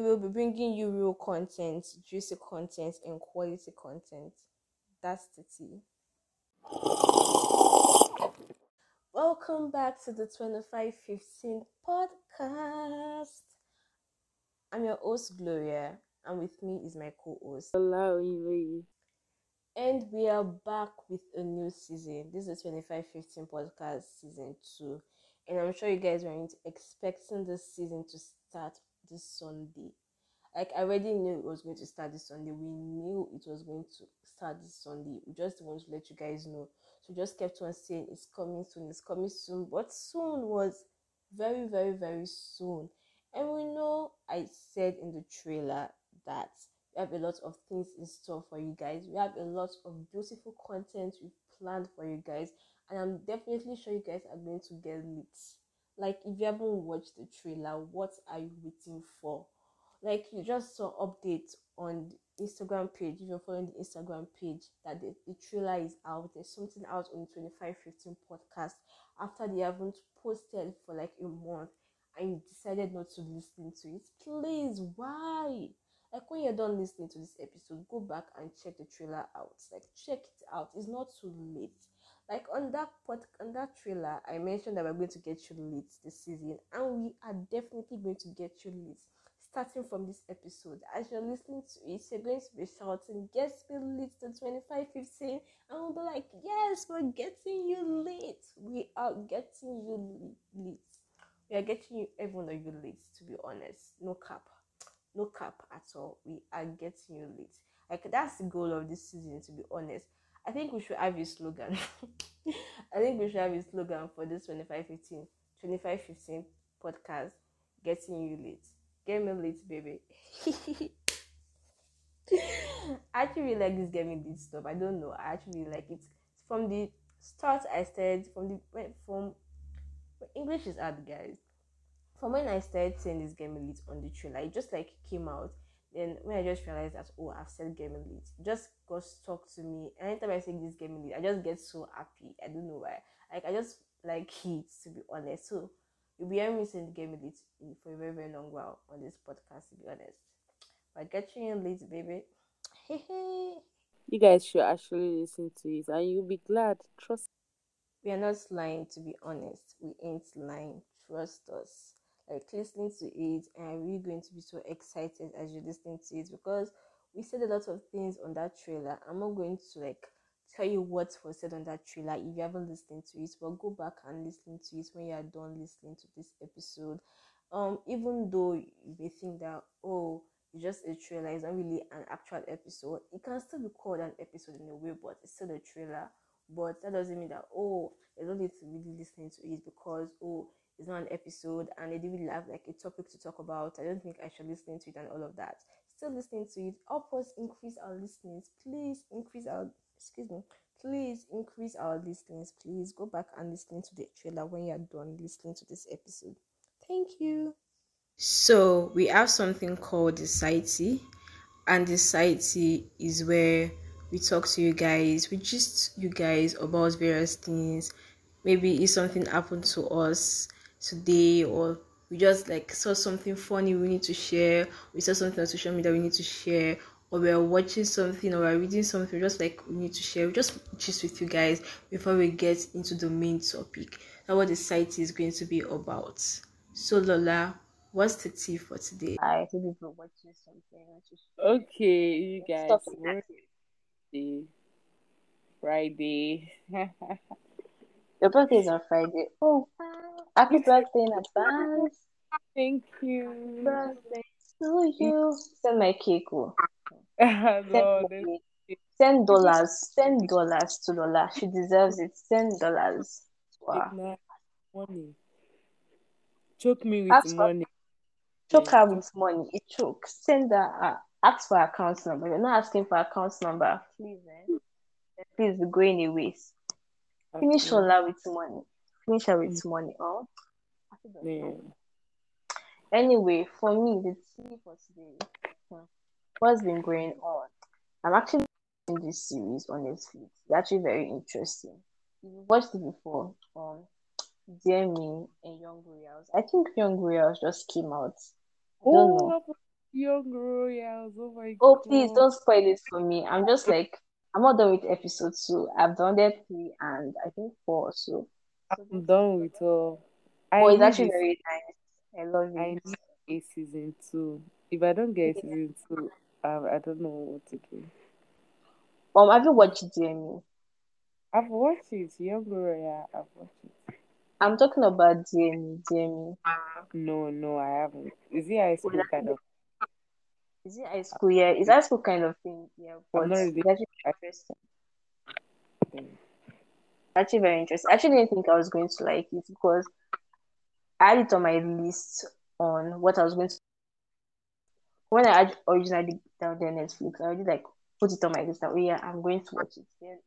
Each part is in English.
We will be bringing you real content, juicy content, and quality content. That's the tea. Welcome back to the 2515 podcast. I'm your host, Gloria, and with me is my co host. Hello, Ivy. And we are back with a new season. This is 2515 podcast season 2. And I'm sure you guys weren't expecting this season to start this Sunday. Like I already knew it was going to start this Sunday. We knew it was going to start this Sunday. We just want to let you guys know. So just kept on saying it's coming soon, it's coming soon. But soon was very, very, very soon. And we know I said in the trailer that we have a lot of things in store for you guys. We have a lot of beautiful content we've planned for you guys. And I'm definitely sure you guys are going to get lit. Like if you haven't watched the trailer, what are you waiting for? Like you just saw update on the Instagram page, if you're following the Instagram page, that the, the trailer is out. There's something out on the 2515 podcast after they haven't posted for like a month and you decided not to listen to it. Please, why? Like when you're done listening to this episode, go back and check the trailer out. Like check it out. It's not too late. Like on that pod, on that trailer, I mentioned that we're going to get you lit this season, and we are definitely going to get you lit starting from this episode. As you're listening to it, you're going to be shouting, Get me lit to 2515. And we'll be like, Yes, we're getting you lit. We are getting you lit. We are getting you everyone of you lit, to be honest. No cap. No cap at all. We are getting you lit. Like that's the goal of this season, to be honest. I think we should have a slogan. I think we should have a slogan for this 2515 2515 podcast, getting you lit Get me lit, baby. I actually really like this me lit stuff. I don't know. I actually like it. From the start, I started from the from English is hard, guys. From when I started saying this get me lit on the trailer, it just like came out. Then when I just realized that oh I've said me lit, just got stuck to me. Anytime I say this me lit, I just get so happy. I don't know why. Like I just like it to be honest. So you'll be hearing me saying game late for a very, very long while on this podcast, to be honest. But get you in late, baby. you guys should actually listen to it and you'll be glad. Trust We are not lying, to be honest. We ain't lying. Trust us. Like listening to it, and are really going to be so excited as you're listening to it? Because we said a lot of things on that trailer. I'm not going to like tell you what was said on that trailer if you haven't listened to it but go back and listen to it when you are done listening to this episode. Um even though you may think that oh it's just a trailer it's not really an actual episode it can still be called an episode in a way but it's still a trailer. But that doesn't mean that oh there's no need to really listening to it because oh it's not an episode and they didn't have like a topic to talk about. I don't think i should listen to it and all of that. Still listening to it. Help us increase our listenings. Please increase our excuse me please increase our listenings. Please go back and listen to the trailer when you're done listening to this episode. Thank you. So we have something called the site. And the site is where we talk to you guys. We just you guys about various things. Maybe if something happened to us today or we just like saw something funny we need to share we saw something on social media we need to share or we're watching something or we're reading something just like we need to share we just just with you guys before we get into the main topic Now, what the site is going to be about so lola what's the tea for today i think people watching something okay you guys Friday. Friday. Your birthday is on Friday. Oh, happy birthday in advance. Thank you. Birthday to you. Send my cake. Oh. ten dollars. Ten dollars to Lola. She deserves it. Ten dollars. Wow. Money. Choke me with ask money. choke her with money. It choke. Send her. Uh, ask for account number. You're not asking for account number. Please, eh? Please be going away. Okay. Finish Lola with money. Finish her with mm. money. Oh. Yeah. Anyway, for me, the tea for today. Hmm what's been going on. I'm actually in this series on Netflix. It's actually very interesting. If you watched it before, um, Dear Me and Young Royals. I think Young Royals just came out. I don't oh, know. Young Royals. Oh my Oh, god. please don't spoil it for me. I'm just like I'm not done with episode two. I've done that three and I think four. So, so I'm done with all. oh, it's actually very nice. I love it. I need a season two. If I don't get a season two, um, I don't know what to do. Um, have you watched DME? I've watched it. Young yeah, I've watched it. I'm talking about DME. DME. No, no, I haven't. Is it high school kind of? Is it high school? Yeah, it's high school kind of thing. Yeah, but not really- it's actually I- interesting. thing? Actually, very interesting. I actually didn't think I was going to like it because I had it on my list on what I was going to. When I had originally downloaded Netflix, I already like put it on my list that oh yeah, I'm going to watch it. Then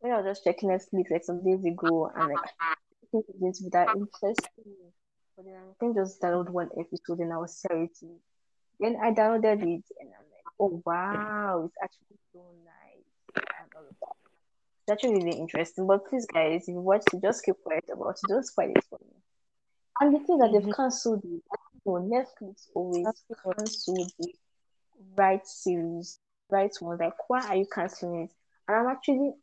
when I was just checking Netflix like some days ago, and like I think it's going to be that interesting. But then I can just download one episode and I was certain. Then I downloaded it and I'm like, oh wow, it's actually so nice and all of that. Actually really interesting. But please, guys, if you watch it, just keep quiet about it. Don't spoil it for me. And the thing that they've Mhm. cancelled it, know, Netflix always cancel the right series, right one. Like, why are you canceling it? And I'm actually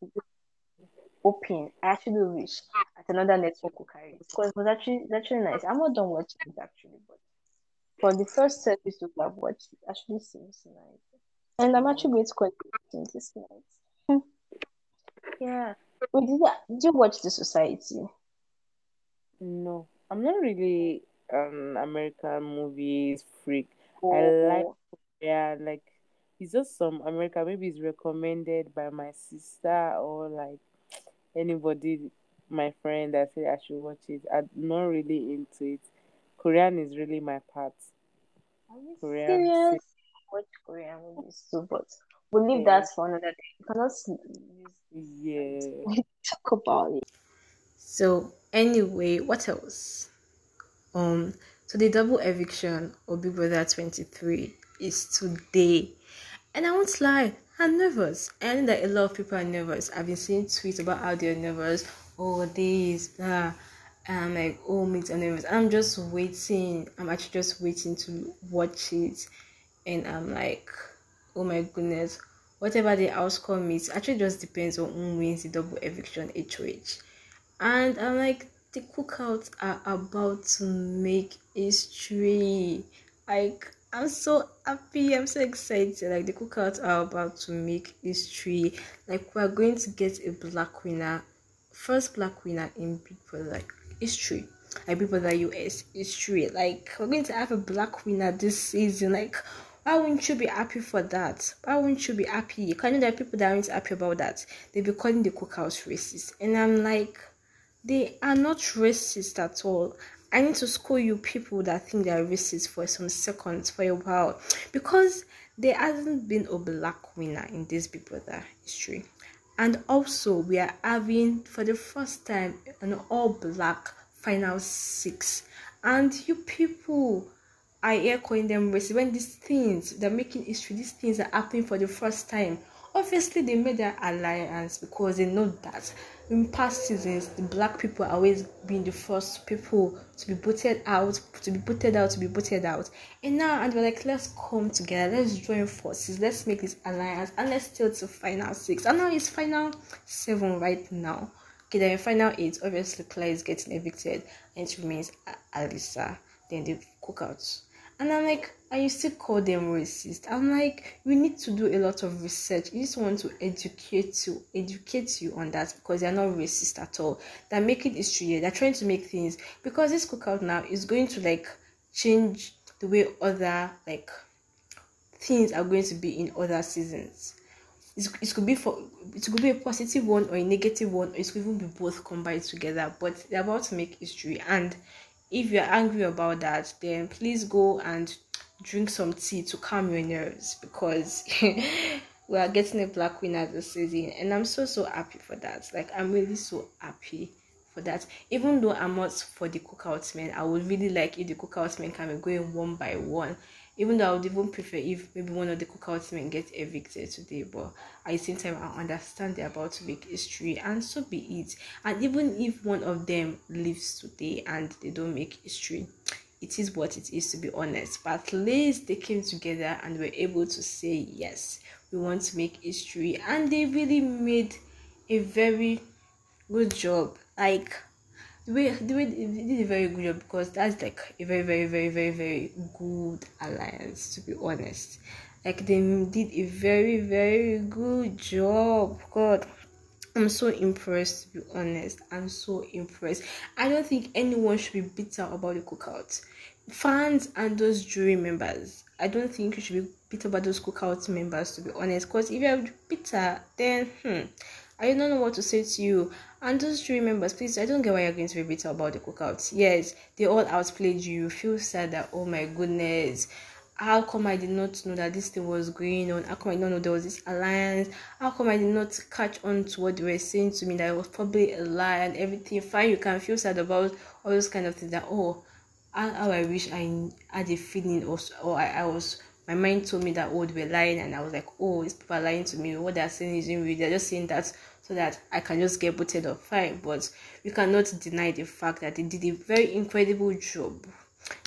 hoping, I actually wish that another network would carry it because it was actually, it's actually nice. I'm not done watching it actually, but for the first episode I've watched, it actually seems nice. And I'm actually going to continue this night. yeah. Wait, did you, did you watch The Society? No, I'm not really an American movies freak. I oh. like Oh, yeah, like it's just some American maybe it's recommended by my sister or like anybody, my friend that say I should watch it. I'm not really into it. Korean is really my part. Are you Korean serious? Watch Korean movies too, but we'll leave Yeah. that for another day. You cannot s- use Yeah. talk about it. So anyway, what else? Um, so the double eviction of Big Brother 23 is today. And I won't lie, I'm nervous. And that a lot of people are nervous. I've been seeing tweets about how they're nervous. Oh, this, blah. And I'm like, oh, me too, nervous. I'm just waiting. I'm actually just waiting to watch it. And I'm like, oh my goodness. Whatever the outcome is, actually just depends on who wins the double eviction HOH. And I'm like, the cookouts are about to make history. Like, I'm so happy. I'm so excited. Like, the cookouts are about to make history. Like, we're going to get a black winner. First black winner in Big Brother history. Like, Big Brother US history. Like, we're going to have a black winner this season. Like, why wouldn't you be happy for that? Why wouldn't you be happy? You can know there are people that aren't happy about that. They be calling the cookouts racist. And I'm like, they are not racist at all. I need to school you people that think they are racist for some seconds, for a while. Because there hasn't been a black winner in this Big Brother history. And also, we are having, for the first time, an all black final six. And you people are here calling them when these things, they're making history, these things are happening for the first time. Obviously, they made their alliance because they know that in past seasons, the black people always been the first people to be voted out, to be voted out, to be voted out. And now, and we're like, let's come together, let's join forces, let's make this alliance, and let's still to final six. And now it's final seven right now. Okay, then in final eight, obviously Claire is getting evicted, and it remains A- Alyssa. Then the cookouts. And I'm like, and you still call them racist? I'm like, we need to do a lot of research. You just want to educate you, educate you on that because they're not racist at all. They're making history. They're trying to make things because this cookout now is going to like change the way other like things are going to be in other seasons. It could be for it could be a positive one or a negative one, or it could even be both combined together. But they're about to make history, and if you're angry about that, then please go and drink some tea to calm your nerves because we are getting a black winner this season, and I'm so so happy for that. Like I'm really so happy for that. Even though I'm not for the cookout men, I would really like if the cookout men can be going one by one. Even though I would even prefer if maybe one of the cookout men get evicted today, but at the same time I understand they're about to make history and so be it. And even if one of them leaves today and they don't make history, it is what it is to be honest. But at least they came together and were able to say yes, we want to make history, and they really made a very good job. Like way the way they did a very good job because that's like a very very very very very good alliance to be honest. Like they did a very very good job. God, I'm so impressed to be honest. I'm so impressed. I don't think anyone should be bitter about the cookout. Fans and those jury members, I don't think you should be bitter about those cookout members to be honest. Because if you're bitter, then hmm, I don't know what to say to you. And those jury members, please, I don't get why you're going to be bitter about the cookout. Yes, they all outplayed you. You feel sad that oh my goodness, how come I did not know that this thing was going on? How come I did not know there was this alliance? How come I did not catch on to what they were saying to me that it was probably a lie and everything? Fine, you can feel sad about all those kind of things that oh, how, how I wish I had a feeling or, or I, I was my mind told me that oh they were lying and I was like oh these people are lying to me what they're saying isn't real they're just saying that so that I can just get booted off fine but we cannot deny the fact that they did a very incredible job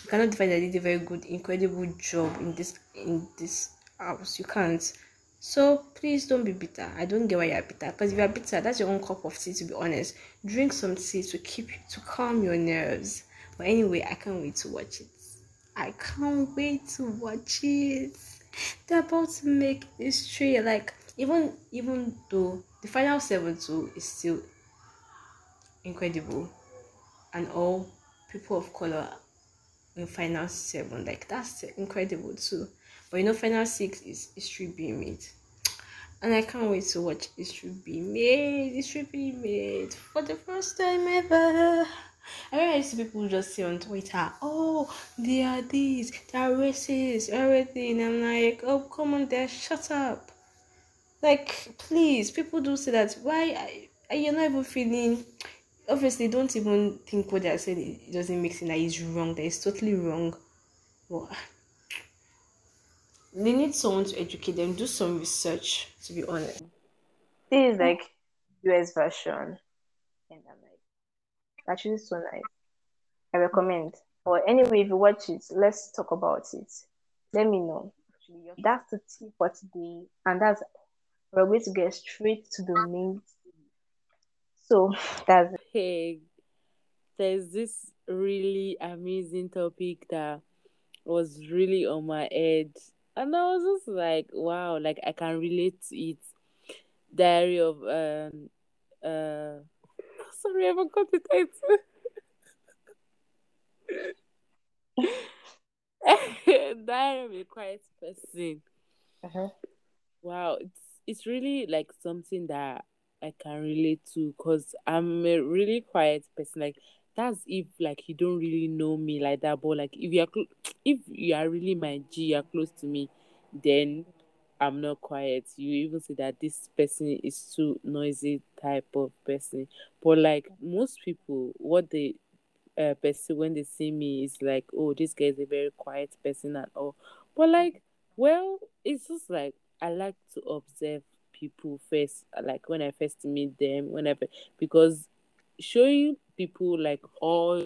you cannot deny that they did a very good, incredible job in this in this house. You can't. So please don't be bitter. I don't get why you're bitter. Because if you're bitter, that's your own cup of tea to be honest. Drink some tea to keep to calm your nerves. But anyway, I can't wait to watch it. I can't wait to watch it. They're about to make history. Like even even though the final seven two is still incredible and all people of color in final seven. Like that's incredible too. But you know, final six is history being made. And I can't wait to watch history Be made. History Be made for the first time ever. I remember I see people just say on Twitter, oh, they are these, they are racist, everything. I'm like, oh, come on, there, shut up. Like, please, people do say that. Why are you not even feeling obviously don't even think what they're saying it doesn't make sense that is wrong that is totally wrong. Well, they need someone to educate them do some research to be honest. This is like us version. And i'm like actually so nice i recommend. Or anyway if you watch it let's talk about it. Let me know. That's the tip for today. And that's we're going to get straight to the main so that's hey, there's this really amazing topic that was really on my head. And I was just like, wow, like I can relate to it. Diary of um uh sorry, I forgot the title. Diary of a quiet person. uh-huh. Wow, it's it's really like something that I can relate to because I'm a really quiet person. Like that's if like you don't really know me like that, but like if you're cl- if you are really my G, you're close to me, then I'm not quiet. You even say that this person is too noisy type of person. But like most people, what they uh, person when they see me is like, oh, this guy is a very quiet person and all. But like, well, it's just like I like to observe people first, like when I first meet them, whenever, because showing people like all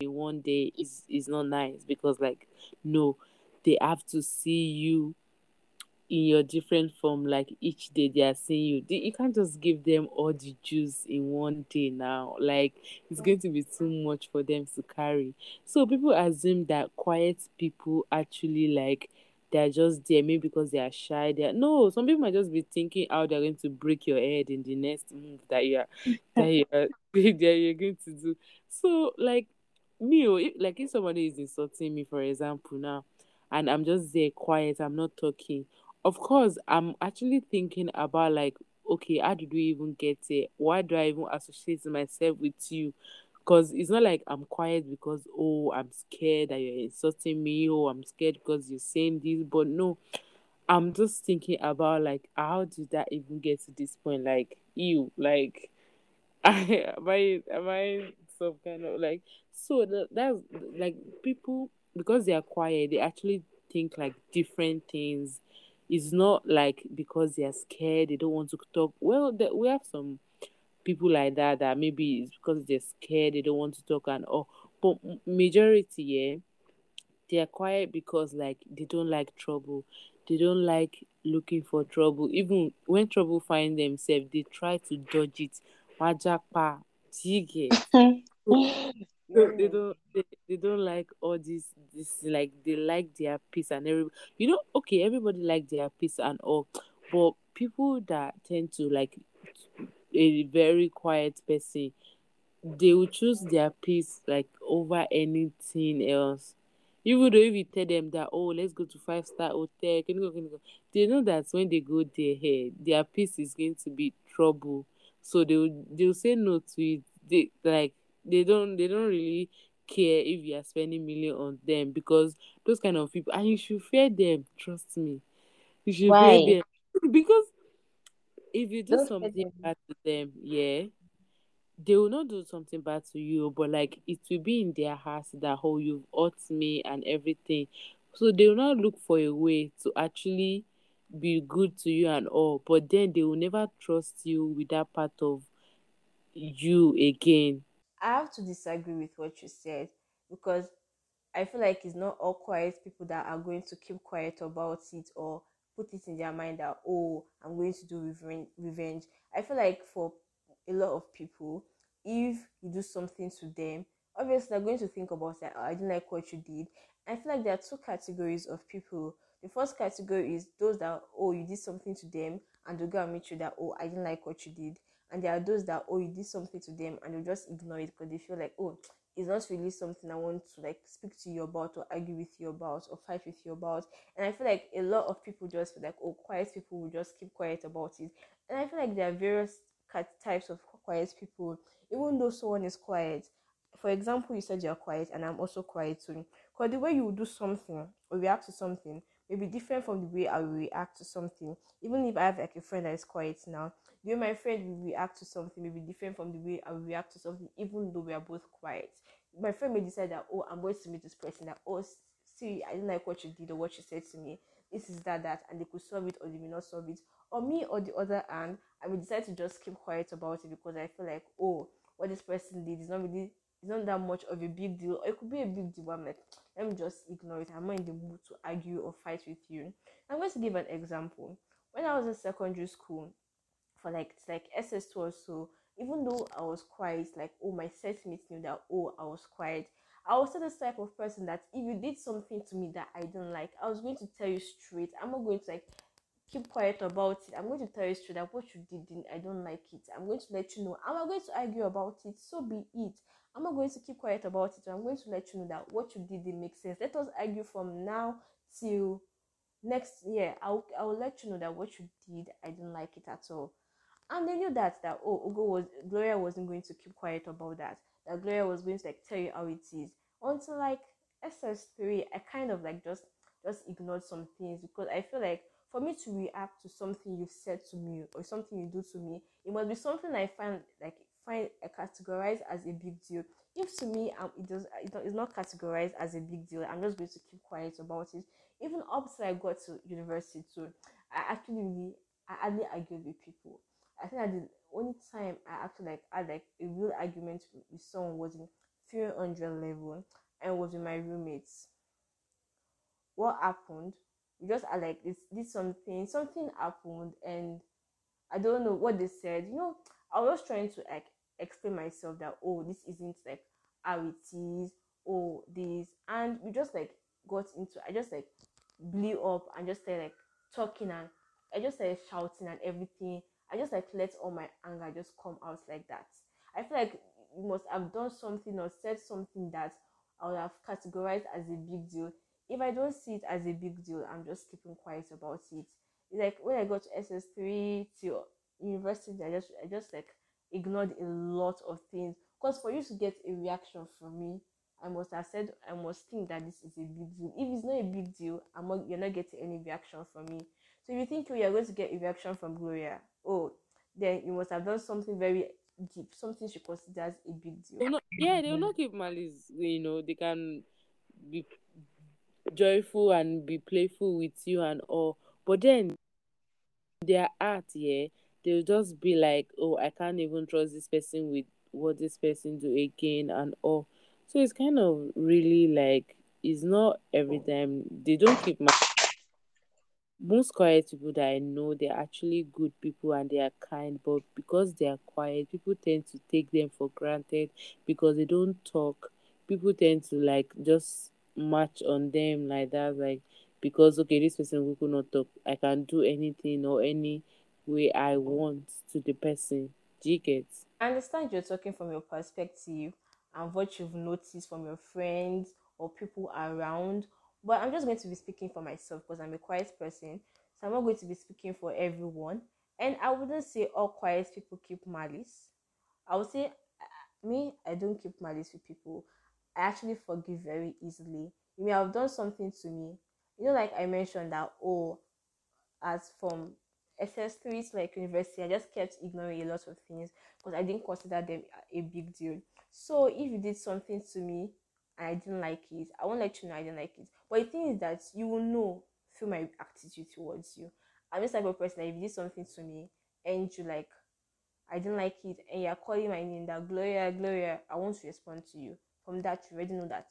in one day is is not nice because like no, they have to see you in your different form like each day they are seeing you. You can't just give them all the juice in one day now. Like it's going to be too much for them to carry. So people assume that quiet people actually like they're just there maybe because they are shy. They are, no, some people might just be thinking how they're going to break your head in the next move that you are that you are that you're going to do. So like me, oh, if, like if somebody is insulting me, for example, now, and I'm just there quiet, I'm not talking. Of course, I'm actually thinking about like, okay, how did we even get here? Why do I even associate myself with you? Because it's not like I'm quiet because, oh, I'm scared that you're insulting me, or I'm scared because you're saying this. But no, I'm just thinking about, like, how did that even get to this point? Like, you, like, I, am I, am I some kind of, like, so that, that's, like, people, because they are quiet, they actually think, like, different things. It's not like because they are scared, they don't want to talk. Well, the, we have some people like that that maybe it's because they're scared, they don't want to talk and oh but majority yeah they are quiet because like they don't like trouble. They don't like looking for trouble. Even when trouble find themselves they try to dodge it. Wajapa do you so they don't they, they don't like all this this like they like their peace and every you know okay everybody like their peace and all. But people that tend to like a very quiet person they will choose their peace like over anything else even though if you tell them that oh let's go to five star hotel can you go, can you go? they know that when they go there hey, their peace is going to be trouble so they will they'll say no to it they like they don't they don't really care if you are spending million on them because those kind of people and you should fear them trust me you should Why? fear them because if you do Don't something them. bad to them yeah they will not do something bad to you, but like it will be in their hearts that oh you've hurt me and everything. So they will not look for a way to actually be good to you and all, but then they will never trust you with that part of you again. I have to disagree with what you said because I feel like it's not all quiet people that are going to keep quiet about it or put it in their mind that oh I'm going to do reven- revenge. I feel like for a lot of people, if you do something to them, obviously they're going to think about that. Oh, I didn't like what you did. I feel like there are two categories of people. The first category is those that oh you did something to them and they'll go and meet you that oh I didn't like what you did. And there are those that oh you did something to them and they'll just ignore it because they feel like oh it's not really something I want to like speak to you about or argue with you about or fight with you about. And I feel like a lot of people just feel like, oh, quiet people will just keep quiet about it. And I feel like there are various types of quiet people, even though someone is quiet. For example, you said you're quiet, and I'm also quiet too. Because the way you do something or react to something may be different from the way I will react to something. Even if I have like a friend that is quiet now, the way my friend will react to something may be different from the way I will react to something, even though we are both quiet. My friend may decide that, oh, I'm going to meet this person, that, oh, see, I didn't like what you did or what you said to me. This is that, that, and they could solve it or they may not solve it. Or me, or the other hand, I will decide to just keep quiet about it because I feel like, oh, what this person did is not really, it's not that much of a big deal. Or it could be a big deal. I'm like, let me just ignore it. I'm not in the mood to argue or fight with you. I'm going to give an example. When I was in secondary school, for like like SS2 or so, even though I was quiet, like oh my set mates knew that oh I was quiet. I was still type of person that if you did something to me that I didn't like, I was going to tell you straight. I'm not going to like keep quiet about it. I'm going to tell you straight that what you did, I don't like it. I'm going to let you know. I'm not going to argue about it. So be it. I'm not going to keep quiet about it. I'm going to let you know that what you did didn't make sense. Let us argue from now till next year. I'll I'll let you know that what you did, I didn't like it at all. And they knew that that oh Ugo was Gloria wasn't going to keep quiet about that. That Gloria was going to like tell you how it is. Until like SS3, I kind of like just just ignored some things because I feel like for me to react to something you've said to me or something you do to me, it must be something I find like find uh, categorized as a big deal. If to me um, it does it's not categorized as a big deal, I'm just going to keep quiet about it. Even up till I got to university too, I actually really I hardly argued with people. I think that the only time I actually like had like a real argument with someone was in 300 level and was with my roommates. What happened? We just are like this did something something happened and i don't know what they said. You know i was trying to like explain myself that oh this isn't like how it is. Oh this. And we just like got into i just like blew up and just started like talking and i just started shouting and everything i just like let all my anger just come out like that i feel like you must have done something or said something that i would have categorized as a big deal if I don't see it as a big deal, I'm just keeping quiet about it. It's like when I got to SS3 to university, I just I just like ignored a lot of things. Because for you to get a reaction from me, I must have said I must think that this is a big deal. If it's not a big deal, I'm not, you're not getting any reaction from me. So if you think you're going to get a reaction from Gloria, oh, then you must have done something very deep, something she considers a big deal. Not, yeah, they will mm-hmm. not keep malice. You know, they can be joyful and be playful with you and all. But then their art, yeah, they'll just be like, oh, I can't even trust this person with what this person do again and all. So it's kind of really like it's not every time they don't keep my most quiet people that I know they're actually good people and they are kind, but because they are quiet, people tend to take them for granted because they don't talk. People tend to like just match on them like that, like because okay, this person who could not talk, I can do anything or any way I want to the person. Do you get? I understand you're talking from your perspective and what you've noticed from your friends or people around, but I'm just going to be speaking for myself because I'm a quiet person. So I'm not going to be speaking for everyone. And I wouldn't say all quiet people keep malice. I would say uh, me, I don't keep malice with people. I actually forgive very easily. You may have done something to me. You know, like I mentioned that, oh, as from SS3 to like university, I just kept ignoring a lot of things because I didn't consider them a big deal. So if you did something to me and I didn't like it, I won't let you know I didn't like it. But the thing is that you will know through my attitude towards you. I'm this type of person that if you did something to me and you like I didn't like it and you're calling my name that Gloria, Gloria, I want to respond to you. From that you already know that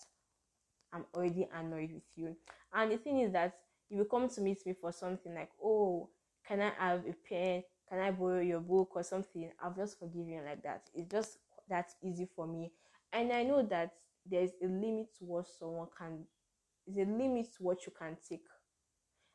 I'm already annoyed with you. And the thing is that you will come to meet me for something like, oh, can I have a pen? Can I borrow your book or something? I'll just forgive you like that. It's just that easy for me. And I know that there's a limit to what someone can there's a limit to what you can take.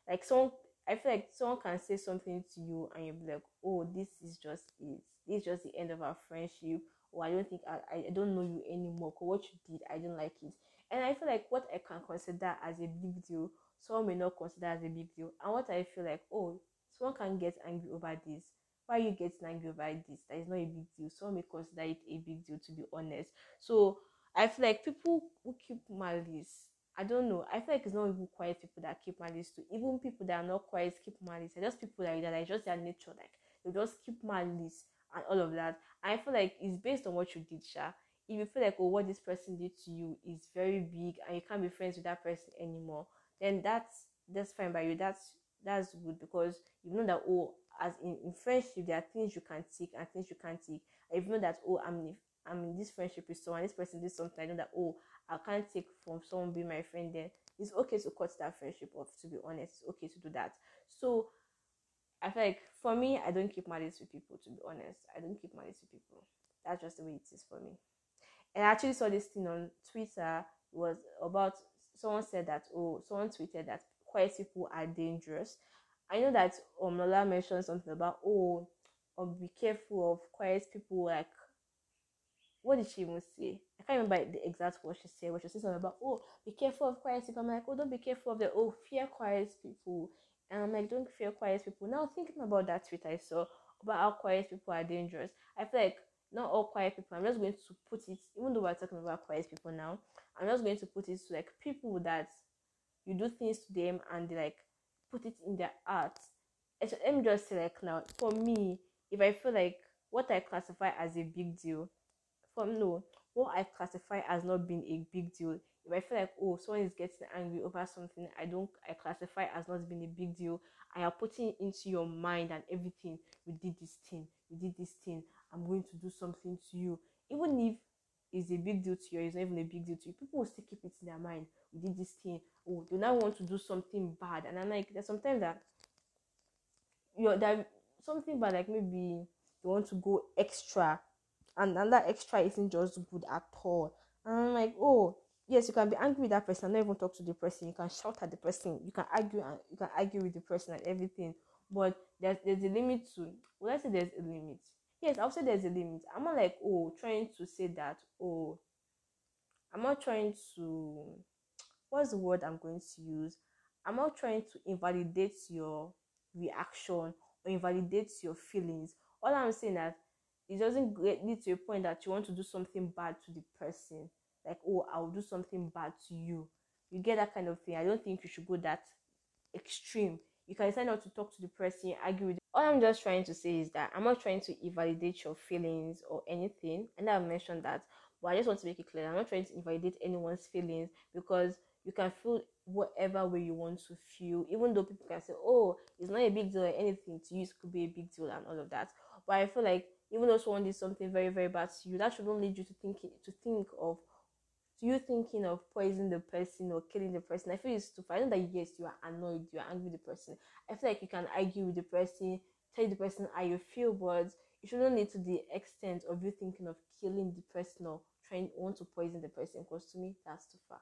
Like someone I feel like someone can say something to you and you'll be like, Oh, this is just it. This is just the end of our friendship. Or I don't think I, I don't know you anymore. What you did, I don't like it. And I feel like what I can consider as a big deal, someone may not consider as a big deal. And what I feel like, oh, someone can get angry over this. Why you getting angry over this? That is not a big deal. Someone may consider it a big deal, to be honest. So I feel like people who keep malice, I don't know. I feel like it's not even quiet people that keep malice too. Even people that are not quiet keep malice. They're just people like that. Like just their nature. Like they just keep malice and all of that. I feel like it's based on what you did, Sha. If you feel like oh what this person did to you is very big and you can't be friends with that person anymore, then that's that's fine by you. That's that's good because you know that oh as in, in friendship there are things you can take and things you can't take and you know that oh i'm i'm in this friendship with someone this person did something i know that oh i can't take from someone being my friend then. It's okay to cut that friendship off to be honest. It's okay to do that. So i feel like for me i don't keep malice with people to be honest. I don't keep malice with people. That's just the way it is for me. And i actually saw this thing on twitter. It was about someone said that oh someone tweeted that quiet people are dangerous. I know that um Lola mentioned something about oh um be careful of quiet people like what did she even say? I can't remember the exact what she said. What she said something about oh be careful of quiet people. I'm like oh don't be careful of the oh fear quiet people. And I'm like don't fear quiet people. Now thinking about that tweet I saw about how quiet people are dangerous. I feel like not all quiet people. I'm just going to put it even though we're talking about quiet people now. I'm just going to put it to like people that you do things to them and they like put it in their art. So let me just say like now, for me, if I feel like what I classify as a big deal, from no, what I classify as not being a big deal, if I feel like oh someone is getting angry over something, I don't I classify as not being a big deal. I are putting into your mind and everything. We did this thing, we did this thing. I'm going to do something to you, even if is a big deal to you, it's not even a big deal to you. People will still keep it in their mind. We did this thing. Oh, do not want to do something bad. And I'm like, there's sometimes that you're that something bad, like maybe you want to go extra, and, and that extra isn't just good at all. And I'm like, oh, yes, you can be angry with that person, not even talk to the person. You can shout at the person, you can argue and you can argue with the person and everything. But there's there's a limit to. Well, let's say there's a limit yes, I'll say there's a limit. I'm not like, oh, trying to say that, oh, I'm not trying to, what's the word I'm going to use? I'm not trying to invalidate your reaction or invalidate your feelings. All I'm saying that it doesn't lead to a point that you want to do something bad to the person. Like, oh, I'll do something bad to you. You get that kind of thing. I don't think you should go that extreme. You can decide not to talk to the person, argue with all I'm just trying to say is that I'm not trying to invalidate your feelings or anything, and I've mentioned that, but I just want to make it clear I'm not trying to invalidate anyone's feelings because you can feel whatever way you want to feel, even though people can say, Oh, it's not a big deal or anything to you, it could be a big deal and all of that. But I feel like even though someone did something very, very bad to you, that shouldn't lead you to think to think of you thinking of poisoning the person or killing the person. I feel it's too far. I that yes, you are annoyed, you are angry with the person. I feel like you can argue with the person, tell the person how you feel, but it shouldn't lead to the extent of you thinking of killing the person or trying want to poison the person. Because to me, that's too far.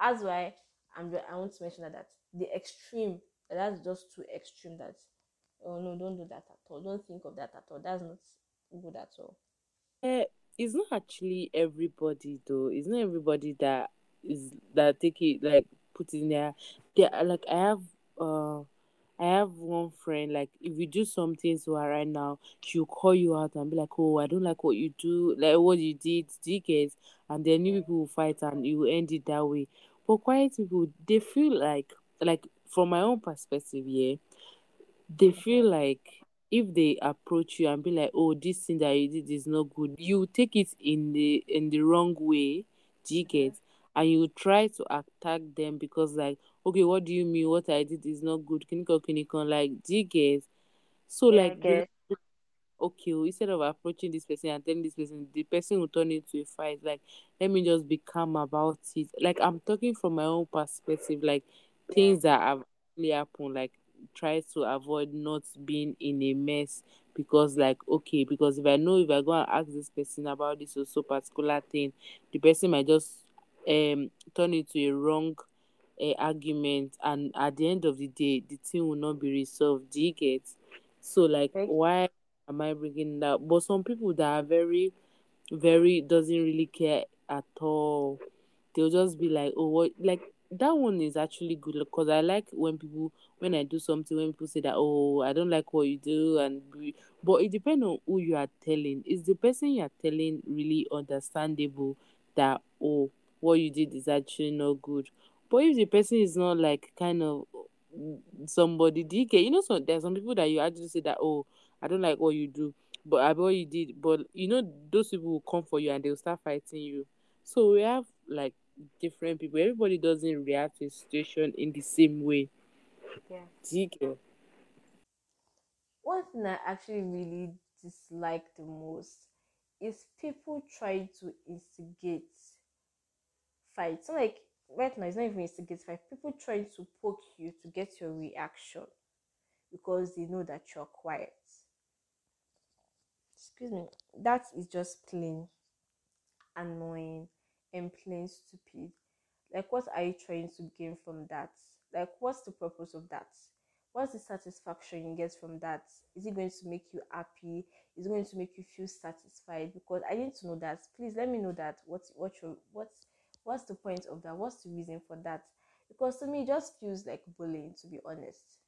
That's why I'm. I want to mention that, that the extreme. That's just too extreme. That oh no, don't do that at all. Don't think of that at all. That's not good at all. Uh, it's not actually everybody though. It's not everybody that is that take it like put in there. There, like I have uh I have one friend, like if you do something to her right now, she'll call you out and be like, Oh, I don't like what you do, like what you did, do And then new people will fight and you end it that way. But quiet people, they feel like like from my own perspective, yeah, they feel like if they approach you and be like, "Oh, this thing that you did is not good," you take it in the in the wrong way, do get? And you try to attack them because, like, okay, what do you mean? What I did is not good. Can you can you like, do get? So, Yeah, like, they okay, oh, instead of approaching this person and telling this person, the person will turn into a fight. Like, let me just be calm about it. Like, I'm talking from my own perspective, like things that have really happened, like try to avoid not being in a mess because like okay, because if I know if I go and ask this person about this also particular thing, the person might just um turn into a wrong uh, argument and at the end of the day the thing will not be resolved. Do you get? So like Okay. why am I bringing that? But some people that are very, very doesn't really care at all. They'll just be like, oh, what? Like that one is actually good because I like when people when I do something when people say that oh I don't like what you do and but it depends on who you are telling. Is the person you are telling really understandable that oh what you did is actually not good? But if the person is not like kind of mm, somebody DK. You know, so there's some people that you actually say that, oh, I don't like what you do, but I what you did. But you know, those people will come for you and they'll start fighting you. So we have like different people. Everybody doesn't react to a situation in the same way. Yeah. DK. One thing I actually really dislike the most is people trying to instigate fights. So like right now, it's not even instigate fight. People trying to poke you to get your reaction because they know that you're quiet. Excuse me. That is just plain annoying and plain stupid. Like, what are you trying to gain from that? Like, what's the purpose of that? What's the satisfaction you get from that? Is it going to make you happy? Is it going to make you feel satisfied? Because I need to know that. Please let me know that. What's what your what's what's the point of that? What's the reason for that? Because to me, it just feels like bullying. To be honest,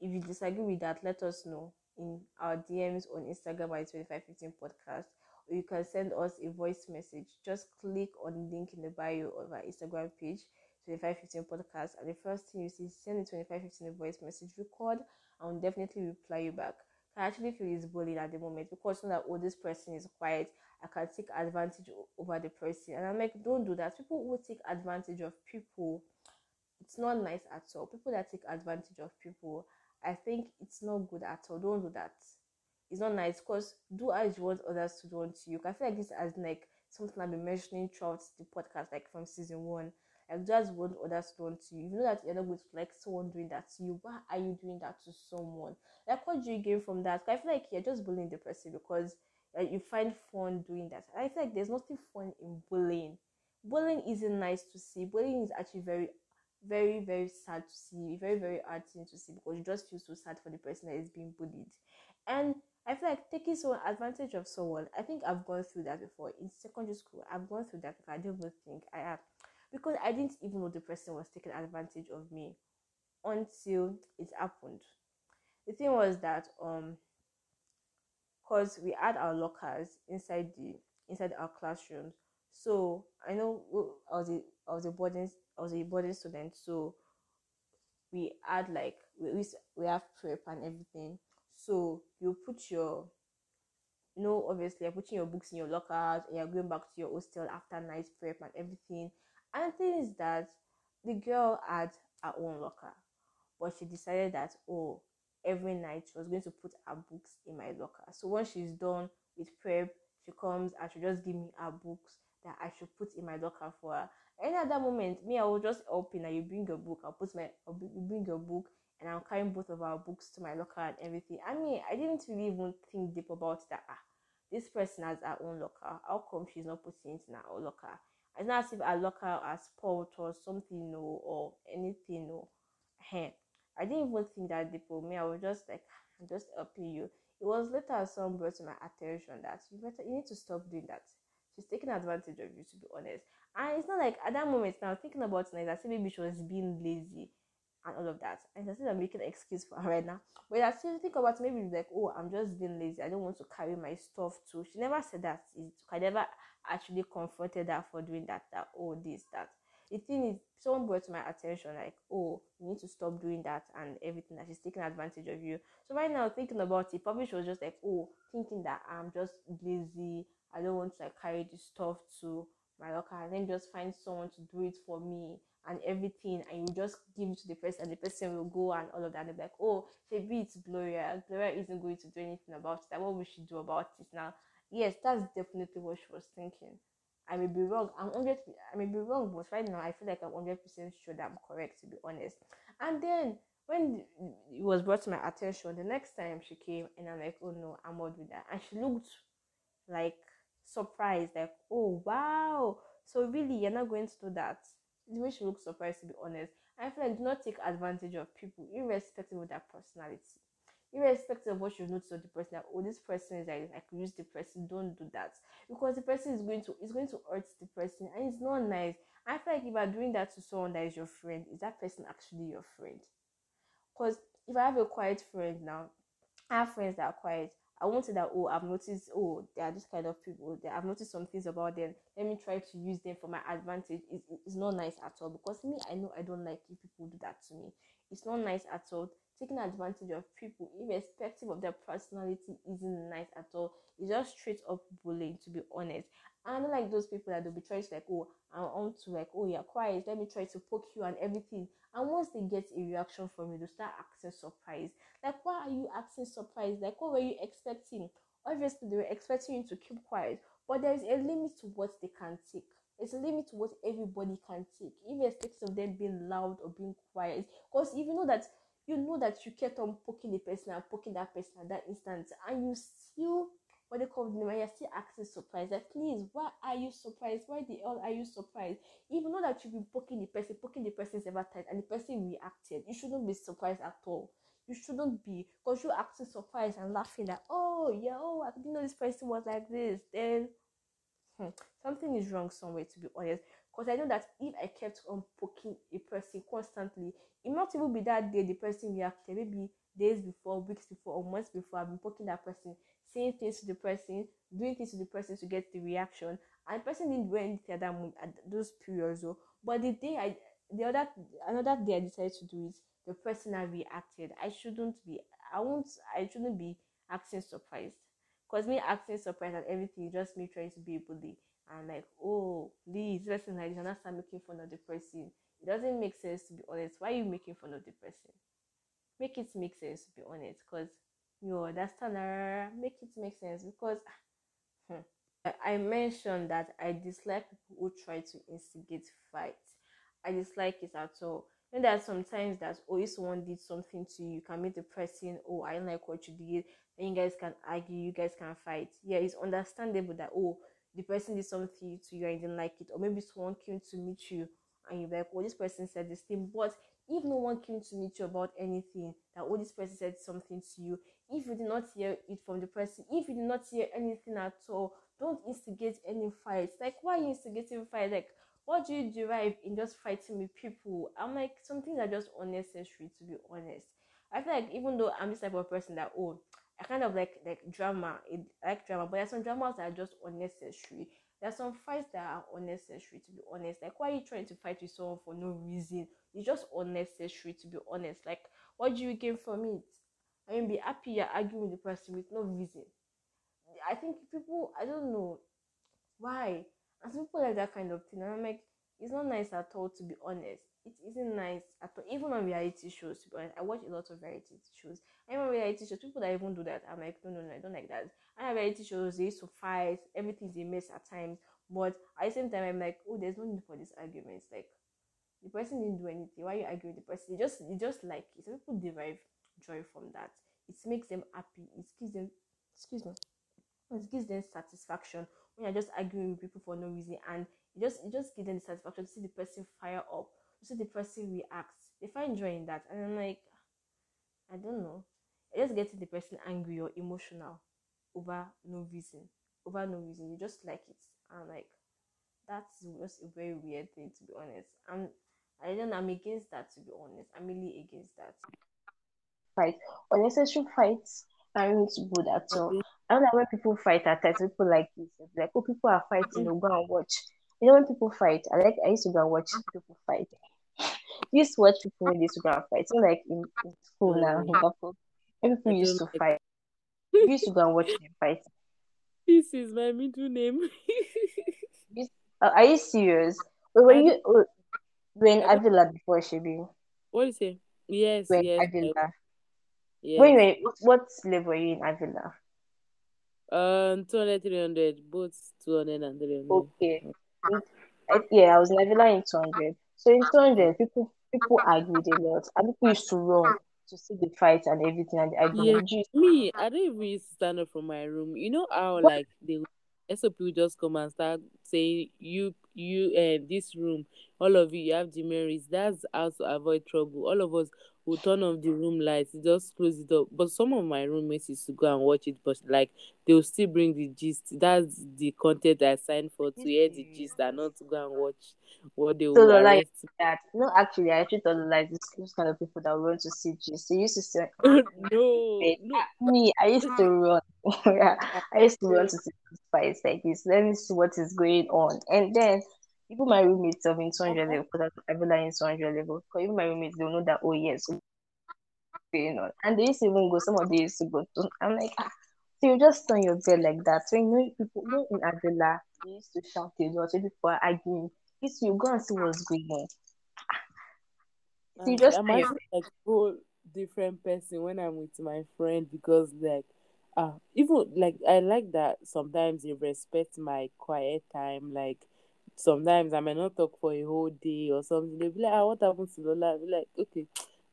if you disagree with that, let us know in our DMs on Instagram at 2515 podcast, you can send us a voice message. Just click on the link in the bio of our Instagram page, 2515 podcast, and the first thing you see, send the 2515 a voice message, record, and we'll definitely reply you back. I actually feel it's bullying at the moment because know that oh this person is quiet, I can take advantage over the person, and I'm like, don't do that. People will take advantage of people. It's not nice at all. People that take advantage of people I think it's not good at all. Don't do that. It's not nice because do as you want others to do unto you. I feel like this has like something I've been mentioning throughout the podcast, like from season one. Like do just want others to do unto you. You know that you're not going to like someone doing that to you. Why are you doing that to someone? Like what do you gain from that? I feel like you're just bullying the person because uh, you find fun doing that. I feel like there's nothing fun in bullying. Bullying isn't nice to see. Bullying is actually very very very sad to see very very hard thing to see because you just feel so sad for the person that is being bullied and i feel like taking so advantage of someone i think i've gone through that before. In secondary school i've gone through that i don't even think i have. Because i didn't even know the person was taking advantage of me until it happened. The thing was that um because we had our lockers inside the inside our classrooms so i know i was a i was a boarding i was a boarding student. So we had like we, we have prep and everything so you put your you know obviously you're putting your books in your lockers and you're going back to your hostel after night prep and everything and the thing is that the girl had her own locker but she decided that oh every night she was going to put her books in my locker so once she's done with prep she comes and she just give me her books that I should put in my locker for her. Any other moment, me, I will just open and you bring your book. I'll put my, I'll bring your book and I'm carrying both of our books to my locker and everything. I mean, I didn't really even think deep about that. Ah, this person has her own locker. How come she's not putting it in her locker? It's not as if her locker has spoiled or something, no, or anything, no. I didn't even think that deep for me. I was just like, I'm just helping you. It was later someone brought to my attention that you better, you need to stop doing that. She's taking advantage of you, to be honest. And it's not like at that moment now thinking about it, I said maybe she was being lazy and all of that. And I I'm making an excuse for her right now. But I still think about maybe like, oh, I'm just being lazy. I don't want to carry my stuff too. She never said that. I never actually confronted her for doing that. That oh, this that. The thing is, someone brought to my attention like, oh, you need to stop doing that and everything. That she's taking advantage of you. So right now, thinking about it, probably she was just like, oh, thinking that I'm just lazy. I don't want to like carry this stuff to my locker and then just find someone to do it for me and everything and you just give it to the person and the person will go and all of that and they're like oh maybe it's gloria. Gloria isn't going to do anything about it. What we should do about it now? Yes that's definitely what she was thinking. I may be wrong. I'm 100 i may be wrong but right now i feel like i'm 100 percent sure that i'm correct to be honest. And then when it was brought to my attention the next time she came and i'm like oh no i'm not with that. And she looked like surprised like oh wow. So really you're not going to do that way looks surprised to be honest. I feel like do not take advantage of people, irrespective of their personality. Irrespective of what you notice of the person, that oh, this person is like I use the person, don't do that. Because the person is going to is going to hurt the person and it's not nice. I feel like if you're doing that to someone that is your friend, is that person actually your friend? Because if I have a quiet friend now, I have friends that are quiet, I say that, oh, I've noticed, oh, they are this kind of people. I've noticed some things about them. Let me try to use them for my advantage. It's not nice at all because me, I know I don't like if people do that to me. It's not nice at all. Taking advantage of people, irrespective of their personality, isn't nice at all. It's just straight up bullying, to be honest. I don't like those people that they'll be trying to like, oh, I want to like, oh, you're quiet. Let me try to poke you and everything. And once they get a reaction from you, they start acting surprised. Like, why are you acting surprised? Like, what were you expecting? Obviously, they were expecting you to keep quiet, but there is a limit to what they can take. There's a limit to what everybody can take, Even a irrespective of them being loud or being quiet. Because if you know that you know that you kept on poking the person and poking that person at that instant, and you still what they call them, and you're still acting. Like, please, why are you surprised? Why the hell are you surprised? Even though that you've been poking the person, poking the person several times, and the person reacted, you shouldn't be surprised at all. You shouldn't be, because you're acting surprised and laughing like, oh yeah, oh I didn't know this person was like this. Then hmm, something is wrong somewhere, to be honest. Because I know that if I kept on poking a person constantly, it might even be that day the person reacted, maybe days before, weeks before, or months before. I've been poking that person saying things to the person, doing things to the person to get the reaction. And the person didn't do anything at that moment at those periods. So, but the day I the other another day I decided to do it, the person I reacted. I shouldn't be I won't I shouldn't be acting surprised. Cause me acting surprised and everything just me trying to be a bully. And like, oh, this person like this, and I start making fun of the person. It doesn't make sense to be honest. Why are you making fun of the person? Make it make sense to be honest, because you understand make it make sense because hmm, I mentioned that I dislike people who try to instigate fights. I dislike it at all. And there are sometimes that oh if someone did something to you, you can meet the person, oh I don't like what you did, then you guys can argue, you guys can fight. Yeah, it's understandable that oh the person did something to you and you didn't like it, or maybe someone came to meet you and you're like, oh this person said this thing, but if no one came to meet you about anything, that oh this person said something to you, if you did not hear it from the person, if you did not hear anything at all, don't instigate any fights. Like, why are you instigating fights? Like, what do you derive in just fighting with people? I'm like, some things are just unnecessary, to be honest. I feel like even though I'm this type of person that, oh, I kind of like like drama, I like drama, but there's some dramas that are just unnecessary. There's some fights that are unnecessary, to be honest. Like, why are you trying to fight with someone for no reason? It's just unnecessary, to be honest. Like, what do you gain from it? I be happy you're arguing with the person with no reason. I think people, I don't know why. And some people like that kind of thing. And I'm like, it's not nice at all, to be honest. it isn't nice at all. Even on reality shows, but I watch a lot of reality shows. And even reality shows, people that even do that, I'm like, no, no, no, I don't like that. Have reality shows, they used to fight, everything's a mess at times. But at the same time, I'm like, oh, there's no need for these arguments. Like, the person didn't do anything. Why you arguing with the person? You just, you just like it. Some people derive joy from that. It makes them happy. It gives them, excuse me, it gives them satisfaction when you're just arguing with people for no reason, and it just, it just gives them the satisfaction to see the person fire up, to see the person react. They find joy in that, and I'm like, I don't know. I just getting the person angry or emotional over no reason. Over no reason. You just like it. And like that's just a very weird thing to be honest. I'm I don't I'm against that to be honest. I'm really against that. Fight. Unnecessary fights aren't good at all. I don't know when people fight at times, people like this. Like, oh, people are fighting, they'll go and watch. You know when people fight, I like I used to go and watch people fight. You used to watch people when they used to go and fight. So like in, in school now, in when people used to fight. You used to go and watch them fight. This is my middle name. Uh, are you serious? Were you I don't- Avila before Shibi? what you say? Yes, Were in yes, Avila. When you were, what, what level were you in Avila? Um, 200, 300, both 200 and 300. Okay. Yeah, I was in Avila in 200. So in 200, people people argued a lot. And people used to run to see the fight and everything and the argument. You- me, I don't even used to stand up from my room. You know how like they SOP will just come and start saying you you uh, this room, all of you, you have demerits. That's how to avoid trouble. All of us will turn off the room lights, just close it up. But some of my roommates used to go and watch it, but like they will still bring the gist. That's the content I signed for to hear the gist and not to go and watch what they So will the like that. No, actually, I actually thought like this those kind of people that want to see G. So used to say, no, no. Ah, me, I used to run. yeah, I used to run to see these fights like this. Let me see what is going on. And then even my roommates of in 200 level, because I've been in 200 level, because even my roommates, they'll know that, oh, yes, you know. And they used to even go, some of them used to go to, I'm like, ah, so you just turn your bed like that. So you know, people, you know, in Adela, they used to shout a lot, so people are arguing. You you go and see what's going on. So you just I'm actually like a whole different person when I'm with my friend because like uh even like I like that sometimes they respect my quiet time. Like sometimes I may not talk for a whole day or something. They'll be like, ah, what happened to Lola? I'll be like, okay,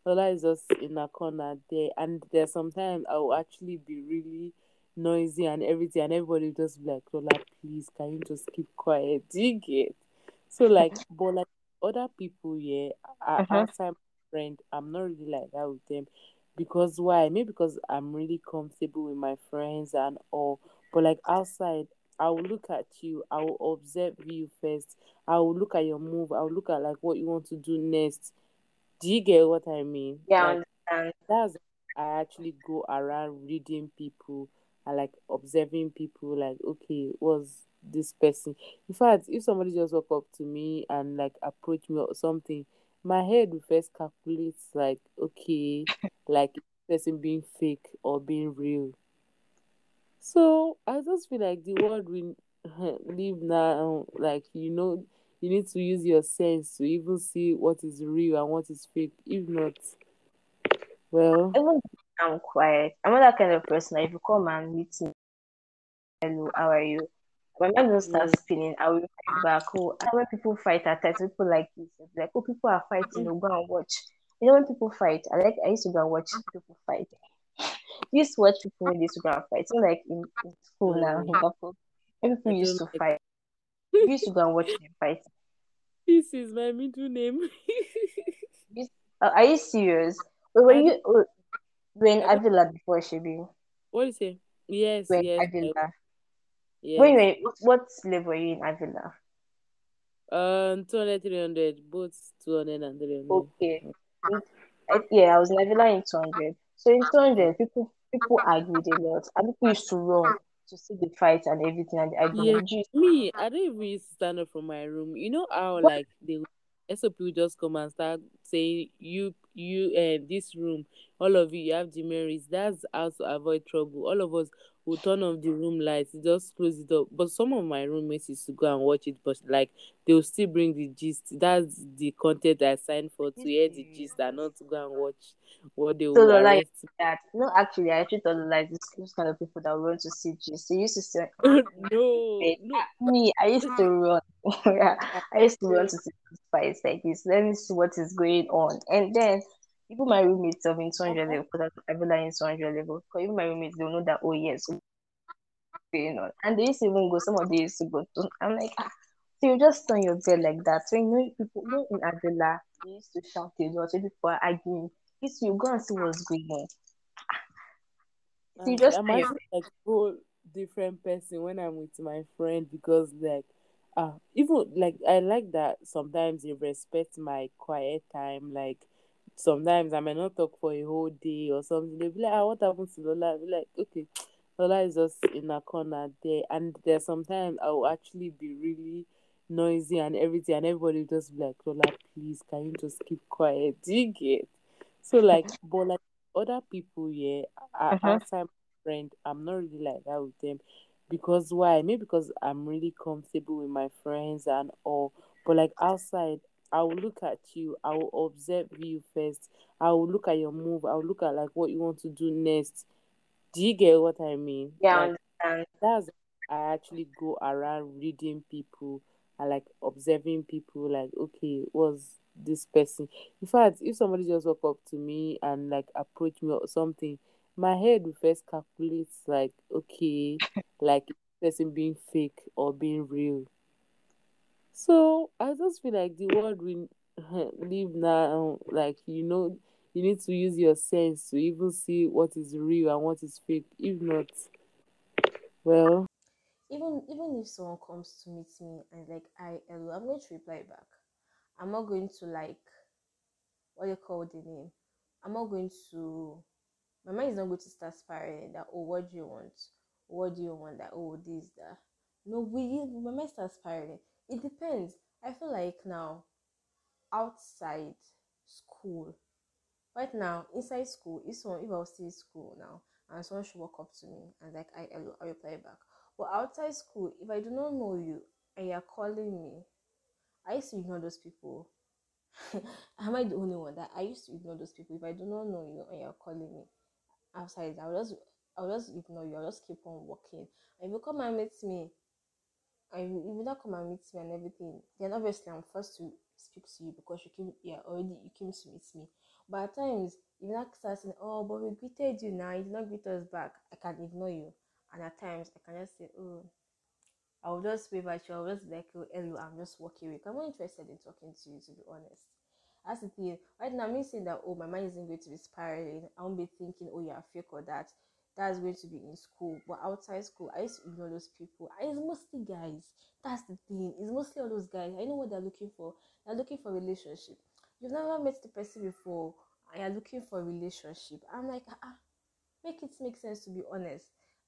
Lola is just in a corner there. And there's sometimes I will actually be really noisy and everything and everybody will just be like, Lola, please can you just keep quiet? Do you get? So like but like other people, yeah, uh, Mhm. outside my friend, I'm not really like that with them. Because why? Maybe because I'm really comfortable with my friends and all. But like outside, I will look at you, I will observe you first. I will look at your move, I will look at like what you want to do next. Do you get what I mean? yeah, I Like understand. that's I actually go around reading people and like observing people like okay what's this person in fact if somebody just walk up to me and like approach me or something my head will first calculate like okay like person being fake or being real so i just feel like the world we live now like you know you need to use your sense to even see what is real and what is fake if not well Even I'm quiet, I'm not that kind of person. If you come and meet me, hello, how are you? When my mind will start mm, spinning. I will fight back. Oh, when people fight at times, people like this. It's like, oh, people are fighting. They'll go and watch. You know, when people fight, I like. I used to go and watch people fight. You used to watch people when they used to go and fight. So like in, in school now, in mm, when people used to like fight, you used to go and watch them fight. This is my middle name. Uh, are you serious? Were you in I Avila before Shibi? what do you say? Yes, Were in yes, Avila. yes. When you were, what, what level were you in Avila? Um, 200, 300, both 200 and 300. Okay. I, yeah, I was in Avila in 200. So in 200, people people argued a lot. And people used to run to see the fight and everything and argument. You- me, I don't even stand up from my room. You know how like the SOP will just come and start saying you you uh, this room, all of you, you have demerits. That's how to avoid trouble. All of us will turn off the room lights, just close it up. But some of my roommates used to go and watch it, but like they will still bring the gist. That's the content I signed for to hear the gist and not to go and watch what they will So like that. No, actually, I actually thought like this those kind of people that want to see gist. They used to say, ah, no, no. Ah, me, I used to run. yeah, I used to run to see fights like this. Let me see what is going on. And then even my roommates of in 200 level, because I've been in 200 level, because even my roommates don't know that, oh, yes, going on. And they used to even go, some of these used to go to, I'm like, ah, so you just turn your bed like that. So you know, people, you know, in Adela, they used to shout a lot, so people are arguing. You used to go and see what's going on. So you just I'm your like whole different person when I'm with my friend because like uh even like I like that sometimes they respect my quiet time. Like sometimes I might not talk for a whole day or something. They'll be like, ah, what happened to Lola? I'll be like, okay, Lola is just in a corner there. And there's sometimes I will actually be really noisy and everything and everybody will just be like, Lola, please can you just keep quiet? Do you get? So like but like other people, yeah, uh, uh-huh. outside my friend, I'm not really like that with them. Because why? Maybe because I'm really comfortable with my friends and all. But like outside, I will look at you, I will observe you first. I will look at your move, I will look at like what you want to do next. Do you get what I mean? Yeah, I understand. that's I actually go around reading people I like observing people like okay what's this person in fact if somebody just walk up to me and like approach me or something my head will first calculate like okay like person being fake or being real so i just feel like the world we eh, live now like you know you need to use your sense to even see what is real and what is fake if not well Even even if someone comes to meet me and like, I I'm going to reply back. I'm not going to like what you call the name. I'm not going to my mind is not going to start spiraling that oh what do you want? What do you want that oh this that no we my mind starts spiraling. It depends. I feel like now outside school right now inside school if someone if I was still in school now and someone should walk up to me and like I I reply back. But outside school, if I do not know you and you're calling me, I used to ignore those people. Am I the only one that I used to ignore those people? If I do not know you and you're calling me outside, I'll just I'll just ignore you. I'll just keep on walking. And if you come and meet me, and you you not come and meet me and everything, then obviously I'm forced to speak to you because you came yeah already you came to meet me. But at times you not start saying, Oh, but we greeted you now, you did not greet us back, I can ignore you. And at times I can just say, Oh, I'll just wave at you, I'll just be like, oh, hello, I'm just walking away. I'm not interested in talking to you to be honest. That's the thing. Right now, I'm saying that oh my mind isn't going to be spiraling. I won't be thinking, oh you're fake or that. That's going to be in school. But outside school, I used to ignore those people. And it's mostly guys. That's the thing. It's mostly all those guys. I know what they're looking for. They're looking for relationship. You've never met the person before and you're looking for relationship. I'm like, ah, make it make sense to be honest.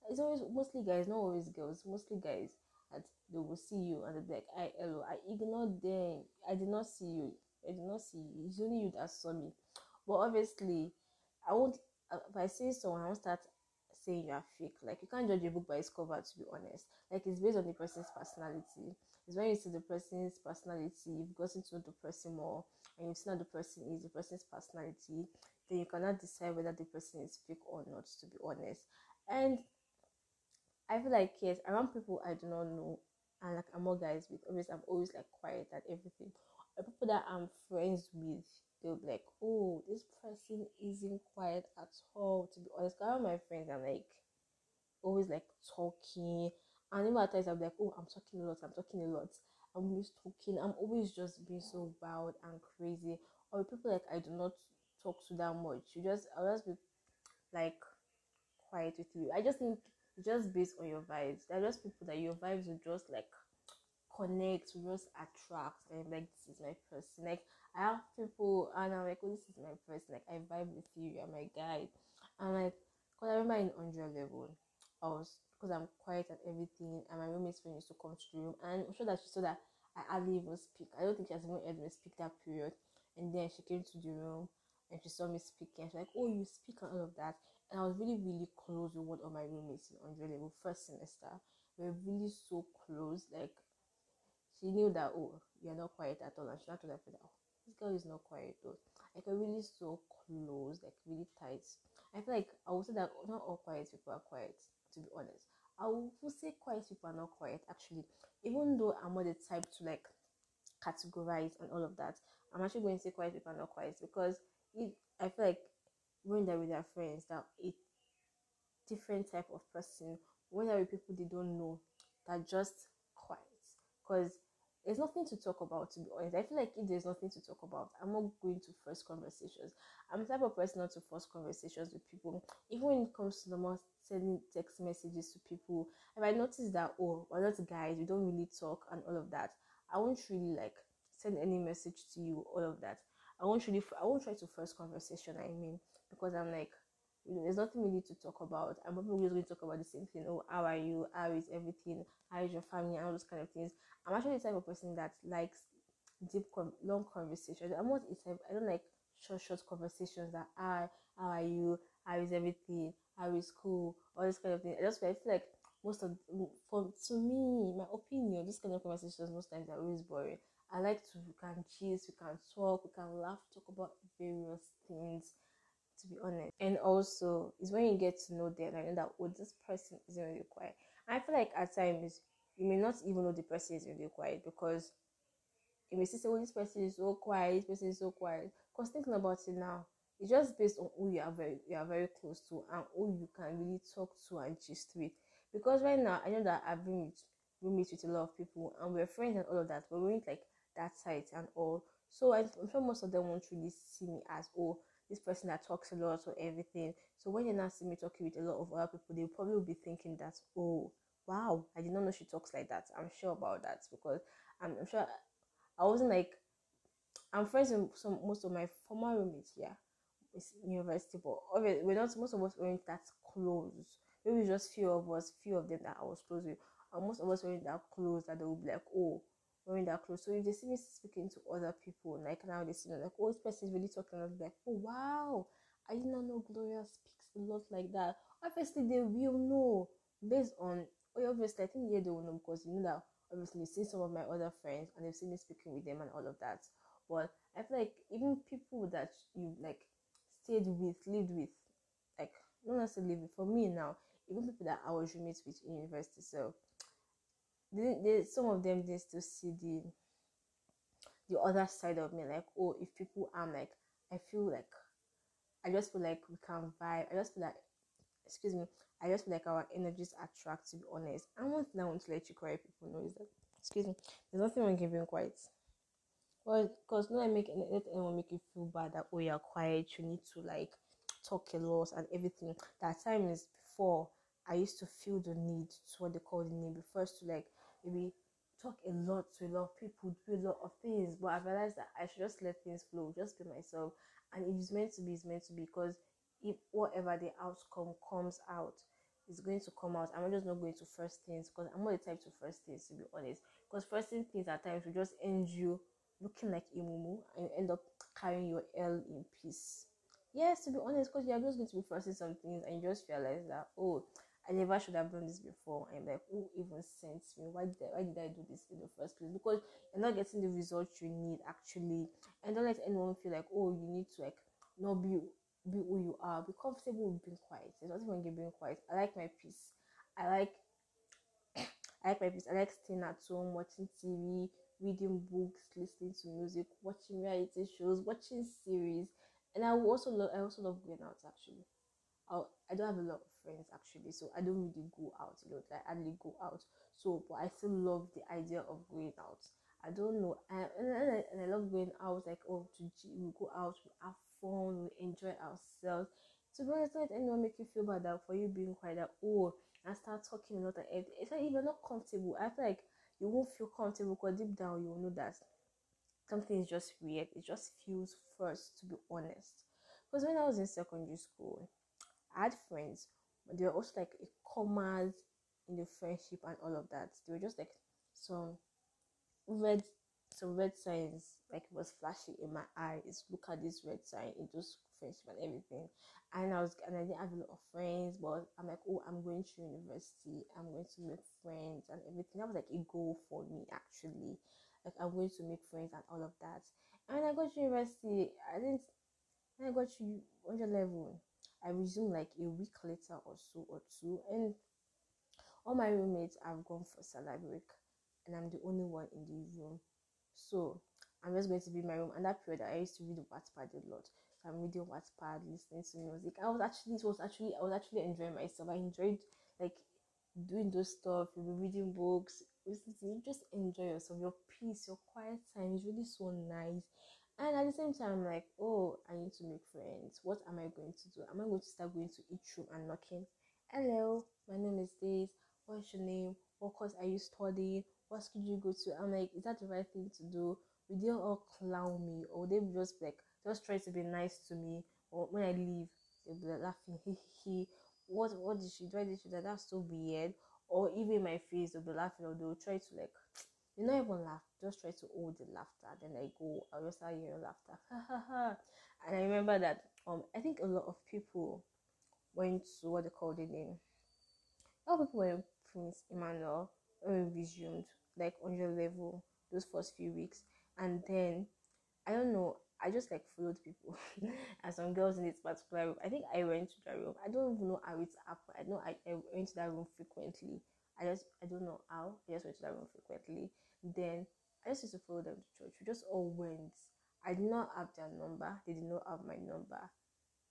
It's always mostly guys, not always girls, mostly guys that they will see you and they'll like, I hello, I ignored them. I did not see you. I did not see you. It's only you that saw me. But obviously, I won't if I see someone, I won't start saying you are fake. Like you can't judge a book by its cover to be honest. Like it's based on the person's personality. It's when you see the person's personality, you've gotten to know the person more, and you've seen how the person is, the person's personality, then you cannot decide whether the person is fake or not, to be honest. And I feel like yes, around people I do not know and like I'm more guys with always I'm always like quiet and everything. Or people that I'm friends with, they'll be like, Oh, this person isn't quiet at all to be honest. Around my friends I'm like always like talking and even at times I'm like, Oh, I'm talking a lot, I'm talking a lot. I'm always talking, I'm always just being so wild and crazy. Or people like I do not talk to that much. You just I'll just be like quiet with you. I just think just based on your vibes. There are just people that your vibes will just like connect, will just attract. And like this is my person. Like I have people and I'm like, oh, this is my person. Like I vibe with you, you're my guy. And like, cause I remember in hundred level, I was because I'm quiet and everything, and my roommate's friend used to come to the room, and I'm sure that she saw that I hardly even speak. I don't think she has even heard me speak that period. And then she came to the room, and she saw me speaking. She's like, "Oh, you speak and all of that." And I was really, really close with one of my roommates in Andre level first semester. We were really so close. Like she knew that oh, you're not quiet at all, and she not told her that oh, this girl is not quiet though. Like we're really so close, like really tight. I feel like I would say that not all quiet people are quiet. To be honest, I would say quiet people are not quiet. Actually, even mm. though I'm not the type to like categorize and all of that, I'm actually going to say quiet people are not quiet because it, I feel like when they're with their friends, that a different type of person. When they're with people they don't know, they're just quiet because there's nothing to talk about to be honest. I feel like if there's nothing to talk about i'm not going to first conversations. I'm the type of person not to force conversations with people. Even when it comes to the most sending text messages to people if i notice that oh we're not guys we don't really talk and all of that i won't really like send any message to you all of that. I won't really i won't try to first conversation i mean because i'm like you know, there's nothing we need to talk about. I'm probably just going to talk about the same thing. Oh, how are you? How is everything? How is your family? And all those kind of things. I'm actually the type of person that likes deep, long conversations. I'm not. I don't like short, short conversations. That I, how are you? How is everything? How is school? All this kind of thing. I just I feel like most of for to me, my opinion, this kind of conversations most times are always boring. I like to we can cheese, we can talk, we can laugh, talk about various things to be honest. And also, it's when you get to know them, I know that, oh, this person isn't really quiet. I feel like at times, you may not even know the person is really quiet because you may say, oh, this person is so quiet, this person is so quiet. Because thinking about it now, it's just based on who you are very you are very close to and who you can really talk to and gist with. Because right now I know that I've been with roommates with a lot of people and we're friends and all of that, but we ain't like that tight and all. So I'm sure most of them won't really see me as oh this person that talks a lot or everything. So when you now see me talking with a lot of other people, they probably will be thinking that, oh, wow, I did not know she talks like that. I'm sure about that because I'm, I'm sure I wasn't like, I'm friends with some most of my former roommates, yeah, university, but obviously we're not, most of us weren't that close. Maybe just few of us, few of them that I was close with, and most of us weren't that close that they would be like, oh, we're that clothes. So if they see me speaking to other people, like now they see me like, oh, this person is really talking, I'll be like, oh wow, I did not know Gloria speaks a lot like that. Obviously, they will know based on oh, obviously I think yeah they will know because you know that obviously you see some of my other friends and they've seen me speaking with them and all of that. But I feel like even people that you like stayed with, lived with, like not necessarily live with for me now, even people that I was roommates with in university. So they, they, some of them they still see the the other side of me like oh if people are like i feel like i just feel like we can vibe. I just feel like excuse me i just feel like our energies attract to be honest. One thing i want to let you quiet people know is that excuse me there's nothing wrong giving quiet. Well because no i make let anyone make you feel bad that oh you're quiet you need to like talk a lot and everything. That time is before i used to feel the need to what they call the need first to like maybe talk a lot to a lot of people, do a lot of things. But I realized that I should just let things flow, just be myself. And if it's meant to be, it's meant to be. Because if whatever the outcome comes out, is going to come out. I'm just not going to first things because I'm not the type to first things to be honest. Because first things at times will just end you looking like a mumu and you end up carrying your L in peace. Yes, to be honest, because you're just going to be first some things and you just realize that oh I never should have done this before. I'm like, who even sent me? Why did I, why did I do this in the first place? Because you're not getting the results you need actually, and don't let anyone feel like, oh, you need to like not be be who you are. Be comfortable with being quiet. There's nothing wrong with being quiet. I like my peace. I like I like my peace. I like staying at home, watching TV, reading books, listening to music, watching reality shows, watching series, and I also love I also love going out actually. I I don't have a lot friends actually, so I don't really go out a lot. I hardly go out. So, but I still love the idea of going out. I don't know, I, and, I, and I love going out. Like, oh, to we go out, we have fun, we enjoy ourselves. To be honest, let anyone make you feel bad that for you being quiet. That oh, and start talking a lot everything. It's like if you're not comfortable, I feel like you won't feel comfortable because deep down you will know that something is just weird. It just feels first, to be honest. Because when I was in secondary school, I had friends, they were also like a commas in the friendship and all of that. They were just like some red some red signs like it was flashing in my eyes. Look at this red sign, it just friendship and everything. And I was and I didn't have a lot of friends, but I'm like, oh, I'm going to university, I'm going to make friends and everything. That was like a goal for me actually. Like I'm going to make friends and all of that. And when I got to university, I didn't when I got to on level, I resumed like a week later or so or two and all my roommates have gone for Sallah break and I'm the only one in the room. So I'm just going to be in my room. And that period, I used to read Wattpad a lot. So I'm reading Wattpad, listening to music. I was actually, it was actually, I was actually enjoying myself. I enjoyed like doing those stuff, reading books. You just enjoy yourself. Your peace, your quiet time is really so nice. And at the same time, I'm like, oh, I need to make friends. What am I going to do? Am I going to start going to each room and knocking? Hello, my name is Days. What's your name? What course are you studying? what school do you go to? I'm like, is that the right thing to do? Will they all clown me or they just like just try to be nice to me? Or when I leave, they'll be laughing, he he. What what did she do? Why did she do that? That's so weird. Or even my face, they'll be laughing or they'll try to like you not even laugh, just try to hold the laughter. Then I go, I'll just start hearing laughter. Ha ha ha. And I remember that um I think a lot of people went to what they call the name. A lot of people went Prince Emmanuel when we resumed like on your level those first few weeks and then i don't know i just like followed people and some girls in this particular room i think i went to that room i don't even know how it happened i know I, I went to that room frequently i just i don't know how i just went to that room frequently then i just used to follow them to church we just all went i did not have their number they did not have my number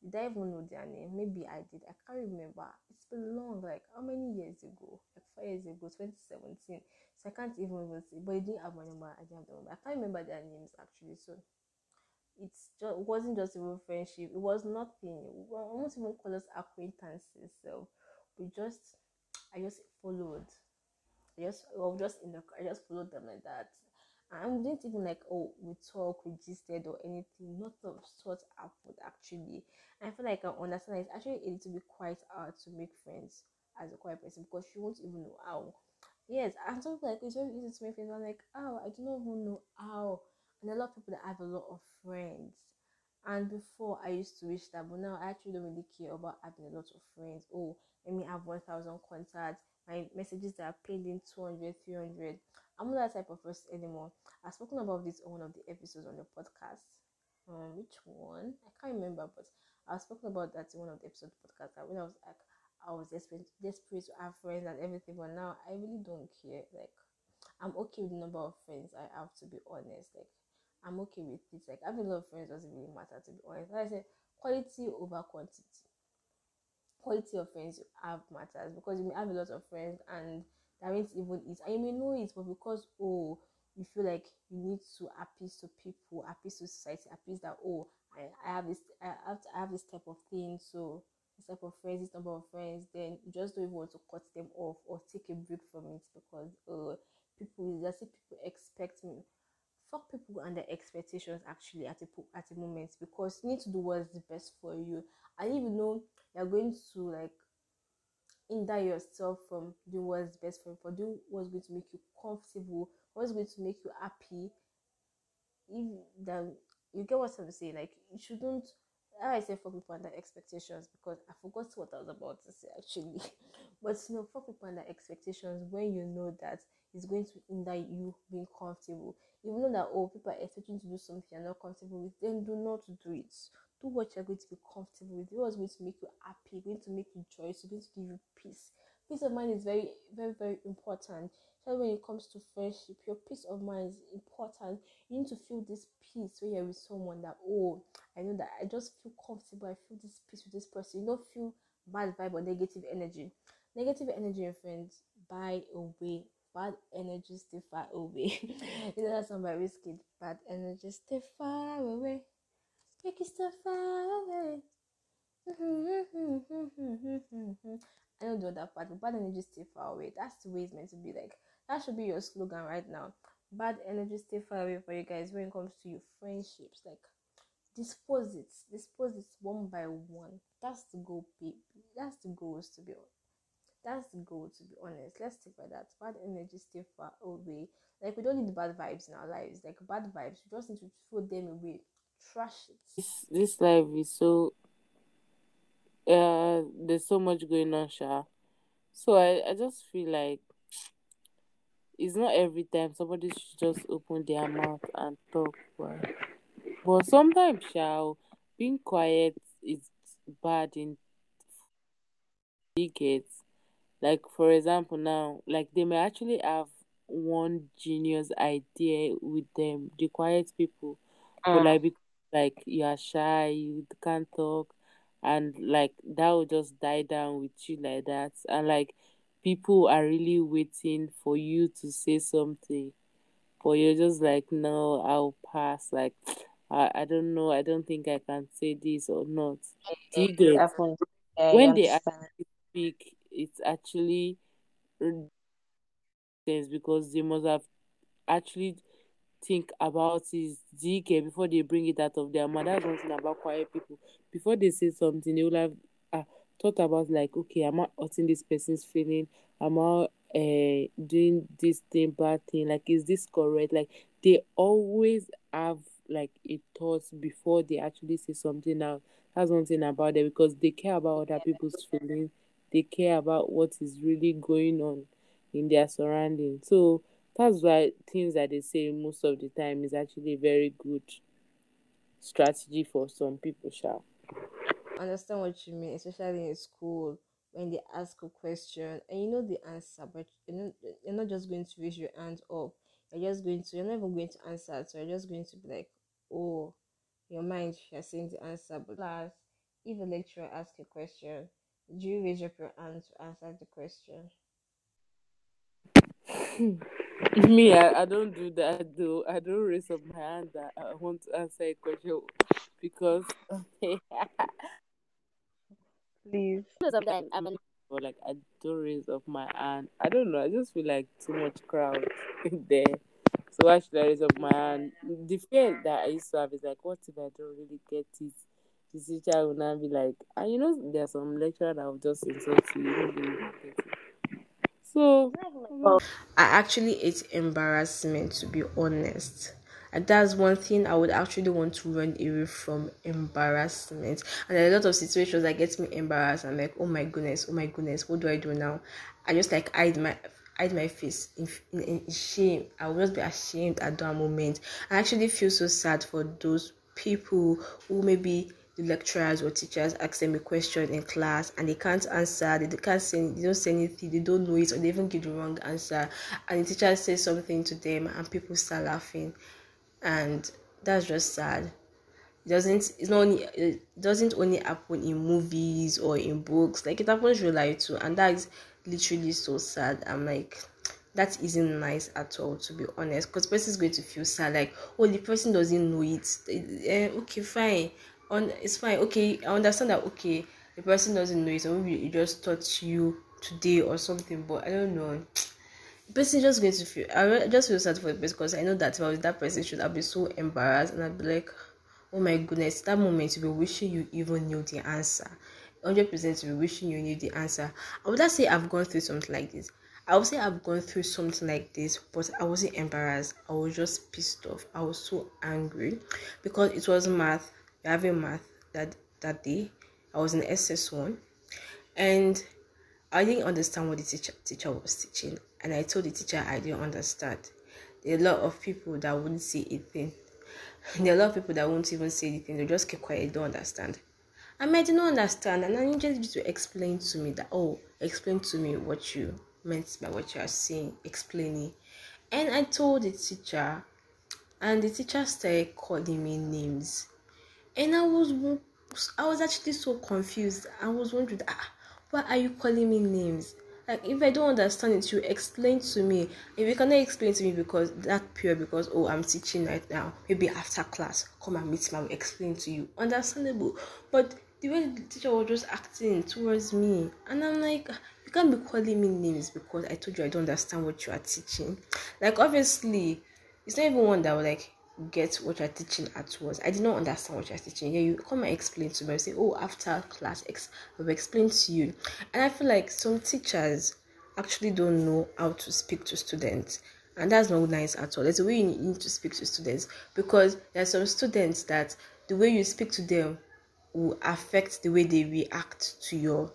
did I even know their name? Maybe I did. I can't remember. It's been long, like how many years ago? Like five years ago, 2017. So I can't even say. But they didn't have my number. I didn't have their number. I can't remember their names actually. So it's just it wasn't just even friendship. It was nothing. We almost even call us acquaintances. So we just I just followed. I just I was just in the I just followed them like that. And didn't even like oh we talk, we gisted or anything. Not of sort happened actually. And I feel like I understand it's actually a little bit quite hard to make friends as a quiet person because you won't even know how yes, and some people like oh, it's very easy to make friends. I'm like, oh, I do not even know how. And a lot of people that have a lot of friends. And before I used to wish that, but now I actually don't really care about having a lot of friends. Oh, let me have 1,000 contacts. My messages that are paid in 200, 300. I'm not that type of person anymore. I've spoken about this on one of the episodes on the podcast. Um, which one? I can't remember, but I've spoken about that in one of the episodes of the podcast. That when I was like I was desperate, desperate to have friends and everything, but now I really don't care. Like, I'm okay with the number of friends I have, to be honest. Like, I'm okay with it. Like, having a lot of friends doesn't really matter, to be honest. Like I said, quality over quantity. Quality of friends you have matters because you may have a lot of friends and that means even it, and you may know it, but because oh, you feel like you need to appease to people, appease to society, appease that oh, I, I have this, I have, to, I have this type of thing, so this type of friends, this number of friends, then you just don't even want to cut them off or take a break from it because uh people if people expect me. Fuck people and their expectations actually at a at a moment because you need to do what's the best for you. And even know you're going to like hinder yourself from doing what's best for you, for doing what's going to make you comfortable, what's going to make you happy. If then you get what I'm saying, like you shouldn't I say fuck people under expectations because I forgot what I was about to say actually. but you know, fuck people under expectations when you know that it's going to hinder you being comfortable. Even though that oh people are expecting to do something you're not comfortable with, then do not do it. Do what you're going to be comfortable with. Do what's going to make you happy, going to make you joyous, going to give you peace. Peace of mind is very, very, very important. So when it comes to friendship, your peace of mind is important. You need to feel this peace when you're with someone that oh I know that I just feel comfortable. I feel this peace with this person. You don't feel bad vibe or negative energy. Negative energy, friends, by away. Bad energy stay far away. you know that song by Wizkid. Bad energy stay far away. Make it stay far away. I don't do that part, but bad energy stay far away. That's the way it's meant to be. Like that should be your slogan right now. Bad energy stay far away for you guys when it comes to your friendships. Like dispose it dispose it one by one that's the goal baby that's the goal to be That's the goal, to be honest. Let's stick by that. Bad energy stay far away. Like we don't need bad vibes in our lives. Like bad vibes, we just need to throw them away. Trash it. This this life is so uh there's so much going on, Sha. So I, I just feel like it's not every time somebody should just open their mouth and talk. But, but sometimes, Sha, being quiet is bad in decades. Like for example, now, like they may actually have one genius idea with them, the quiet people, but like because like you are shy, you can't talk, and like that will just die down with you like that, and like people are really waiting for you to say something, but you're just like, no, I'll pass. Like, I, I don't know, I don't think I can say this or not. Do you get? When they actually speak, it's actually because they must have actually think about his DK before they bring it out of their mouth. That's one thing about quiet people. Before they say something, they will have uh, thought about like, okay, I'm I hurting this person's feeling? I'm I uh, doing this thing bad thing? Like, is this correct? Like, they always have like a thought before they actually say something out. That's one thing about them because they care about other people's feelings. They care about what is really going on in their surroundings. So that's why things that they say most of the time is actually very good strategy for some people, sha. understand what you mean, especially in school when they ask a question and you know the answer, but you know you're not just going to raise your hand up. You're just going to you're not even going to answer. So you're just going to be like, oh, your mind you're the answer. But class, if a lecturer asks a question, do you raise up your hand to answer the question? Me, I, I don't do that though. I don't raise up my hand that I want to answer a question because Please. most of the I'm an or like I don't raise up my hand. I don't know. I just feel like too much crowd there. So why should I raise up my hand? The fear that I used to have is like, what if I don't really get it? The teacher will now be like, and you know, there's some lecturer that will just insult you. So I actually hate embarrassment to be honest. And that's one thing I would actually want to run away from embarrassment. And there are a lot of situations that get me embarrassed. I'm like, oh my goodness, oh my goodness, what do I do now? I just like hide my hide my face in, in, in shame. I will just be ashamed at that moment. I actually feel so sad for those people who maybe the lecturers or teachers ask them a question in class and they can't answer, they can't say, they don't say anything, they don't know it, or they even give the wrong answer, and the teacher says something to them and people start laughing, and that's just sad. It doesn't it's not only it doesn't only happen in movies or in books, like it happens real life too, and that is literally so sad. I'm like that isn't nice at all to be honest. Because person is going to feel sad. Like oh the person doesn't know it. Eh, okay fine on it's fine okay i understand that okay the person doesn't know it or maybe it just taught you today or something but i don't know the person just going to feel i just feel sad for the person because i know that if i was that person should have been so embarrassed and i'd be like oh my goodness that moment you'll be wishing you even knew the answer 100% you'll be wishing you knew the answer i would not say i've gone through something like this I would say I've gone through something like this, but I wasn't embarrassed. I was just pissed off. I was so angry because it was math. Having math that that day. I was in SS1 and I didn't understand what the teacher teacher was teaching. And I told the teacher I didn't understand. There are a lot of people that wouldn't say a thing. There are a lot of people that won't even say anything. They just keep quiet, don't understand. I might not understand, and I needed you to explain to me that oh, explain to me what you meant by what you are saying, explaining. And I told the teacher, and the teacher started calling me names. And I was I was actually so confused. I was wondering, ah, why are you calling me names? Like if I don't understand it, you explain to me. If you cannot explain to me because that pure because oh I'm teaching right now, maybe after class, come and meet me, I will explain to you. Understandable. But the way the teacher was just acting towards me, and I'm like, you can't be calling me names because I told you I don't understand what you are teaching. Like obviously, it's not even one that will like get what you're teaching at once. I did not understand what you're teaching. Yeah, you come and explain to me and say, Oh, after class X, I will explain to you. And I feel like some teachers actually don't know how to speak to students. And that's not nice at all. There's a way you need to speak to students because there are some students that the way you speak to them will affect the way they react to your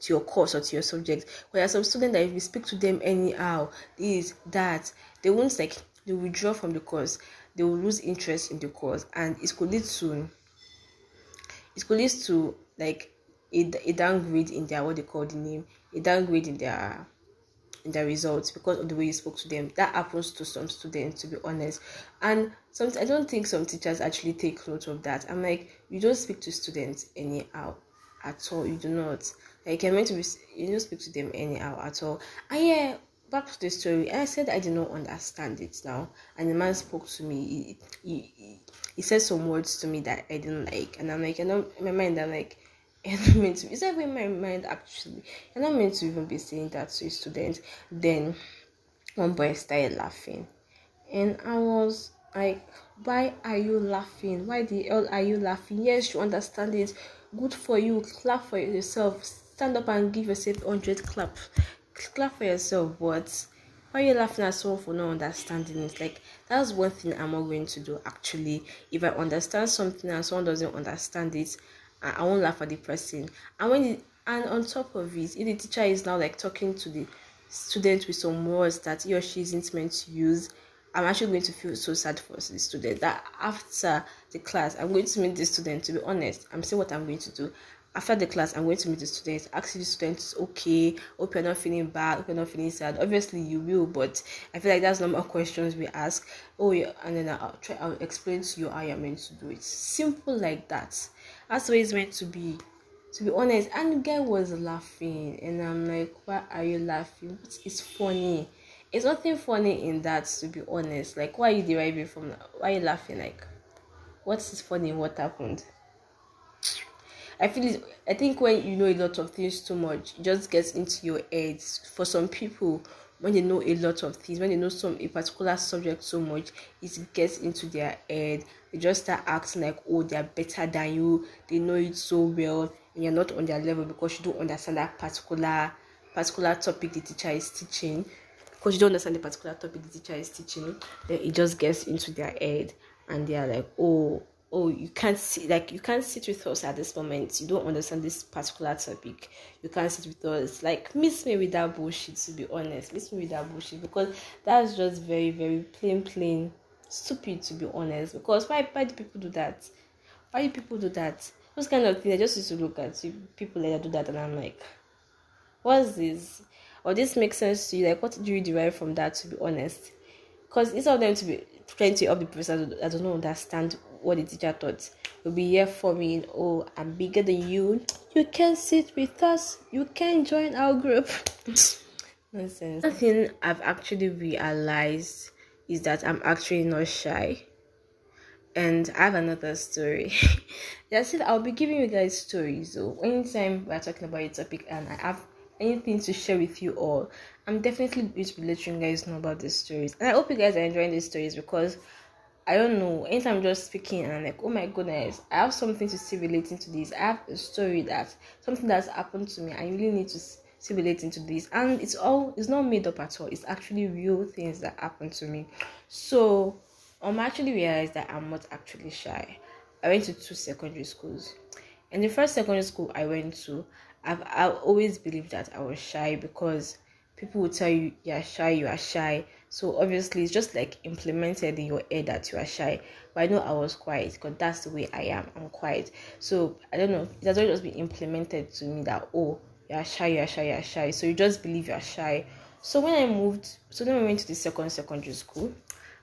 to your course or to your subject. But there are some students that if you speak to them anyhow, this, that, they won't like they withdraw from the course, they will lose interest in the course, and it could lead to it could lead to like a, a downgrade in their what they call the name, a downgrade in their in their results because of the way you spoke to them. That happens to some students, to be honest. And some I don't think some teachers actually take note of that. I'm like, you don't speak to students anyhow at all. You do not. Like you're meant to be you don't speak to them anyhow at all. And yeah, back to the story. I said I did not understand it now. And the man spoke to me. He, he, he said some words to me that I didn't like. And I'm like, I don't in my mind I'm like you're not meant to. That in my mind actually? You're not meant to even be saying that to a student. Then one boy started laughing, and I was like, "Why are you laughing? Why the hell are you laughing? Yes, you understand it. Good for you. Clap for yourself. Stand up and give yourself hundred clap. Clap for yourself. But why are you laughing at someone for not understanding it? Like that's one thing I'm not going to do. Actually, if I understand something and someone doesn't understand it, I, won't laugh at the person. And when it, and on top of it, if the teacher is now like talking to the student with some words that he or she isn't meant to use, I'm actually going to feel so sad for the student that after the class, I'm going to meet the student. To be honest, I'm saying what I'm going to do. After the class, I'm going to meet the students, ask the students, okay, hope you're not feeling bad, hope you're not feeling sad. Obviously, you will, but I feel like that's normal questions we ask. Oh, yeah, and then I'll try, I'll explain to you how you're meant to do it. Simple like that. That's way it's meant to be. To be honest, and the guy was laughing, and I'm like, why are you laughing? It's funny. It's nothing funny in that, to be honest. Like, why are you deriving from that? Why are you laughing? Like, what is funny? What happened? I feel I think when you know a lot of things too much, it just gets into your head. For some people, when they know a lot of things, when they know some a particular subject so much, it gets into their head. They just start acting like, oh, they're better than you. They know it so well, and you're not on their level because you don't understand that particular particular topic the teacher is teaching. Because you don't understand the particular topic the teacher is teaching, then it just gets into their head, and they're like, oh, oh you can't see like you can't sit with us at this moment. You don't understand this particular topic. You can't sit with us. Like miss me with that bullshit to be honest. Miss me with that bullshit because that's just very very plain plain stupid to be honest. Because why why do people do that? Why do people do that? Those kind of things i just used to look at people that do that and i'm like what's this? Or this makes sense to you? Like what do you derive from that to be honest? Because instead of them to be to help the person that don't understand what the teacher taught. You'll be here for me. Oh, I'm bigger than you. You can sit with us. You can join our group. Nonsense. One I've actually realized is that I'm actually not shy. And I have another story. I said I'll be giving you guys stories. So anytime we're talking about a topic and I have anything to share with you all, I'm definitely going to be letting you guys know about these stories. And I hope you guys are enjoying these stories because I don't know. Anytime I'm just speaking and I'm like, oh my goodness, I have something to see relating to this. I have a story that something that's happened to me. I really need to see relating to this, and it's all it's not made up at all. It's actually real things that happened to me. So um, I'm actually realized that I'm not actually shy. I went to two secondary schools. In the first secondary school I went to, I've, I've always believed that I was shy because people will tell you you're shy, you are shy so obviously, it's just like implemented in your head that you are shy. But I know I was quiet because that's the way I am. I'm quiet. So I don't know. It has always been implemented to me that oh, you're shy, you're shy, you're shy. So you just believe you're shy. So when I moved, so then I went to the second secondary school.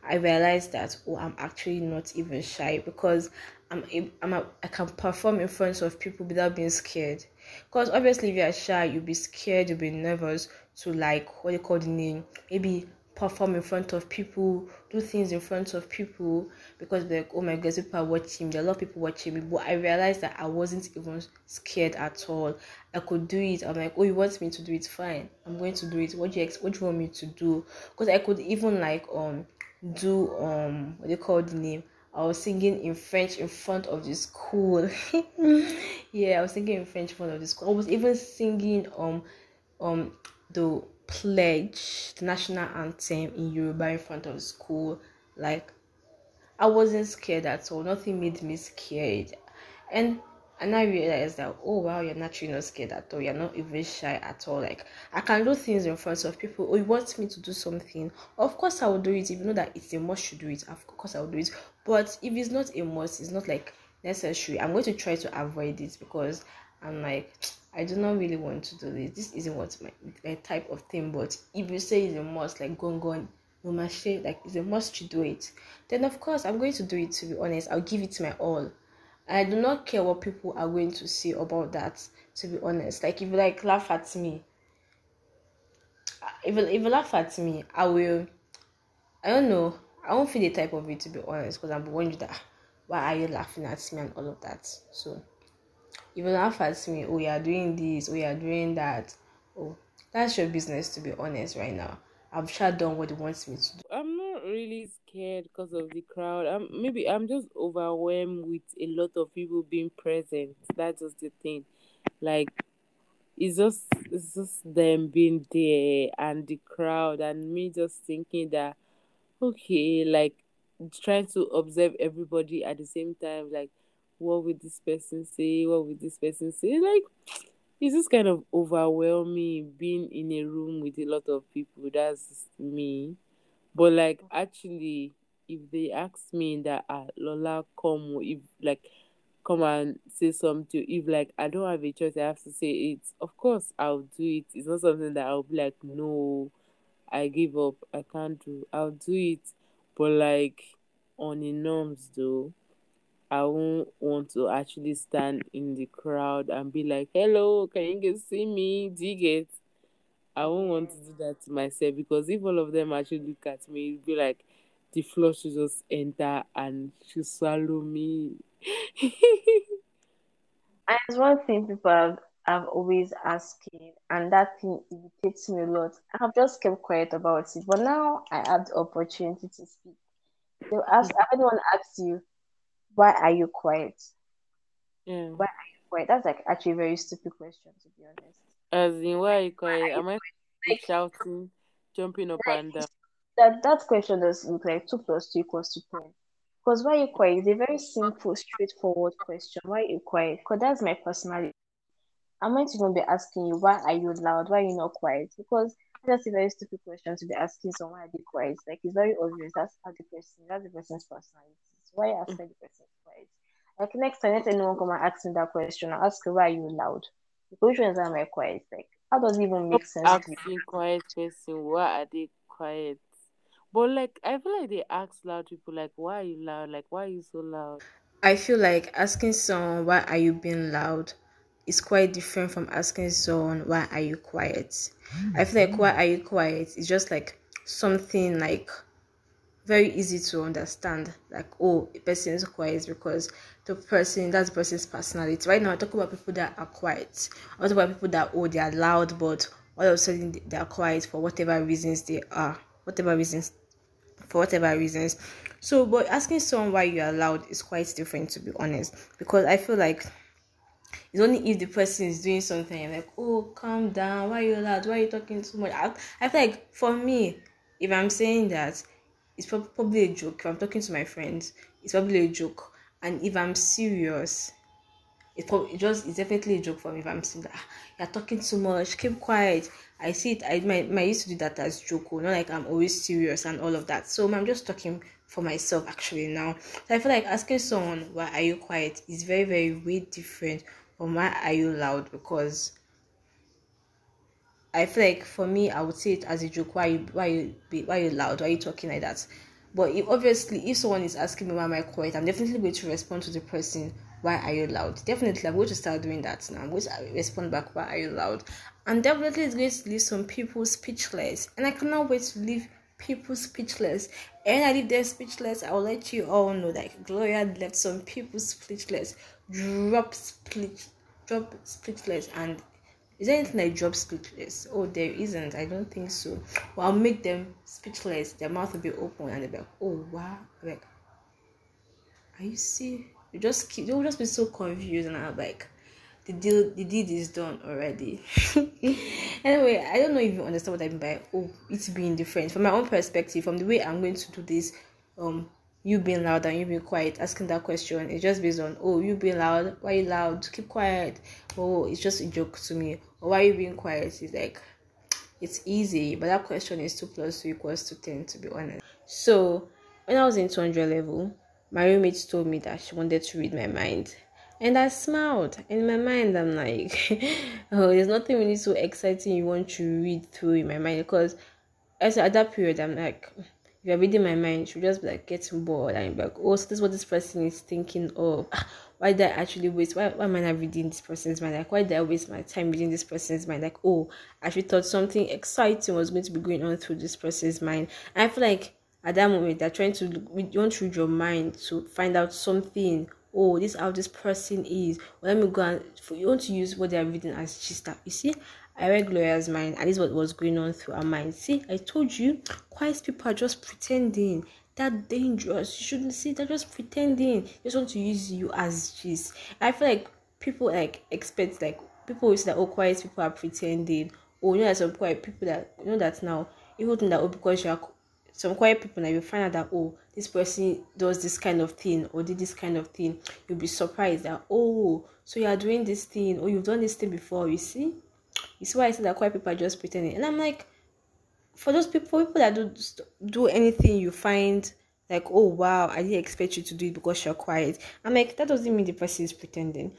I realized that oh, I'm actually not even shy because I'm I'm a, I can perform in front of people without being scared. Because obviously, if you're shy, you'll be scared, you'll be nervous to like what you call the name, maybe perform in front of people, do things in front of people because like, oh my god, people are watching me. A lot of people watching me. But I realized that I wasn't even scared at all. I could do it. I'm like, oh, you want me to do it? Fine, I'm going to do it. What do you ex- what do you want me to do? Because I could even like um do um what do you call the name? I was singing in French in front of the school. yeah, I was singing in French in front of the school. I was even singing um um the pledge, the national anthem in Yoruba in front of school. Like I wasn't scared at all. Nothing made me scared. And and I realized that oh wow, you're naturally not scared at all. You're not even shy at all. Like I can do things in front of people. Oh, you want me to do something? Of course I will do it. You know that it's a must to do it, of course I will do it. But if it's not a must, it's not like necessary. I'm going to try to avoid it because I'm like I do not really want to do this. This isn't what my, my type of thing. But if you say it's a must, like go on, no matter like it's a must to do it, then of course I'm going to do it. To be honest, I'll give it my all. I do not care what people are going to say about that. To be honest, like if you like laugh at me, if if you laugh at me, I will. I don't know. I don't feel the type of it to be honest, because I'm wondering that why are you laughing at me and all of that. So you laugh at me, oh you're doing this, oh you're doing that, oh that's your business to be honest right now. I've shut down what he wants me to do. I'm not really scared because of the crowd. I'm maybe I'm just overwhelmed with a lot of people being present. That's just the thing. Like it's just it's just them being there and the crowd and me just thinking that okay, like trying to observe everybody at the same time, like what would this person say? What would this person say? Like it's just kind of overwhelming being in a room with a lot of people. That's me. But like actually, if they ask me that ah Lola come if like come and say something, if like I don't have a choice, I have to say it. Of course, I'll do it. It's not something that I'll be like, no, I give up. I can't do. I'll do it. But like on the norms though, I won't want to actually stand in the crowd and be like, hello, can you see me? Do get? I won't want to do that to myself because if all of them actually look at me, it'd be like the floor should just enter and should swallow me. And it's one thing people have, have always asked, and that thing irritates me a lot. I've just kept quiet about it, but now I have the opportunity to speak. They'll ask, have anyone asked you, why are you quiet? Yeah. Why are you quiet? That's like actually a very stupid question, to be honest. As in, why are you quiet? Am I Like, shouting, jumping up like and down? that that question does look like two plus two equals to ten. Because why are you quiet is a very simple, straightforward question. Why are you quiet? Because that's my personality. I'm to even be asking you why are you loud? Why are you not quiet? Because that's a very stupid question to be asking someone why are they quiet. Like it's very obvious. That's how the person. That's the person's personality. So why ask why the person quiet? Like next time, let anyone come and ask me that question. I'll ask you why are you loud? Because which ones am I quiet? Like how does it even make sense to me? Asking quiet person, why are they quiet? But like, I feel like they ask loud people, like, why are you loud? Like, why are you so loud? I feel like asking someone why are you being loud is quite different from asking someone why are you quiet. I feel like why are you quiet It's just like something like very easy to understand. Like oh, a person is quiet because the person that's the person's personality. Right now, I talk about people that are quiet. I talk about people that oh they are loud, but all of a sudden they are quiet for whatever reasons they are, whatever reasons for whatever reasons. So, but asking someone why you are loud is quite different, to be honest, because I feel like it's only if the person is doing something like, oh, calm down. Why are you loud? Why are you talking so much? I, I feel like for me, if I'm saying that, it's probably a joke. If I'm talking to my friends, it's probably a joke. And if I'm serious, it probably it just it's definitely a joke for me if I'm saying that "Ah, you're talking too much, keep quiet. I see it. I my might used to do that as joke, oh, not like I'm always serious and all of that. So I'm just talking for myself actually now. So I feel like asking someone why are you quiet is very very way different from why are you loud because I feel like for me I would say it as a joke. Why you why you why you loud? Why you talking like that? But if, obviously, if someone is asking me why am I quiet, I'm definitely going to respond to the person. Why are you loud? Definitely, I'm going to start doing that now. I'm going to respond back. Why are you loud? And definitely, it's going to leave some people speechless. And I cannot wait to leave people speechless. And I leave them speechless. I'll let you all know that Gloria left some people speechless. Drop split, drop speechless, and is there anything like drop speechless? Oh, there isn't. I don't think so. Well, I'll make them speechless. Their mouth will be open and they'll be like, oh wow. Like, are you see? You just keep they'll just be so confused and I'm like the deal the deed is done already. anyway, I don't know if you understand what I mean by oh it's being different. From my own perspective, from the way I'm going to do this, um you being loud and you being quiet, asking that question, it's just based on oh you being loud, why you loud? Keep quiet. Oh, it's just a joke to me. Why you being quiet? It's like it's easy, but that question is two plus two equals to ten to be honest. So when I was in 200 level, my roommate told me that she wanted to read my mind. And I smiled. In my mind, I'm like, oh, there's nothing really so exciting you want to read through in my mind because as at that period, I'm like, if you're reading my mind, you just be like getting bored and be like, oh, so this is what this person is thinking of. Why did I actually waste? Why, why am I not reading this person's mind? Like, why did I waste my time reading this person's mind? Like, oh, I actually thought something exciting was going to be going on through this person's mind. And I feel like at that moment, they're trying to, you want read your mind to find out something oh this how this person is well, let me go and for you want to use what they're reading as chista you see i read gloria's mind and this is what was going on through her mind see i told you quiet people are just pretending they're dangerous. You shouldn't see they're just pretending. They just want to use you as gist. I feel like people like expect like people always say that oh quiet people are pretending. Oh you know some quiet people that you know that now even think that oh because you're some quiet people now you find out that oh this person does this kind of thing or did this kind of thing. You'll be surprised that oh so you are doing this thing or you've done this thing before. You see? You see why i said that quiet people are just pretending. And i'm like for those people for people that do do anything you find like oh wow i didn't expect you to do it because you're quiet i'm like that doesn't mean the person is pretending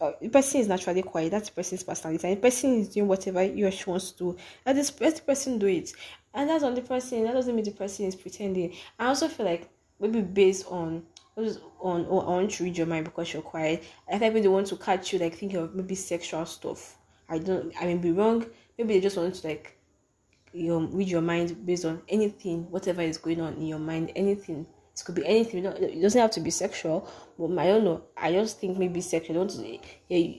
uh, the person is naturally quiet. That's the person's personality. And the person is doing whatever he or she wants to do. Let this let the person do it. And that's on the person. That doesn't mean the person is pretending. I also feel like maybe based on on oh, I want to read your mind because you're quiet. I think they want to catch you like thinking of maybe sexual stuff. I don't I may be wrong. Maybe they just want to like you know, read your mind based on anything, whatever is going on in your mind, anything it could be anything. It doesn't have to be sexual. But I don't know. I just think maybe sexual. You want to, yeah,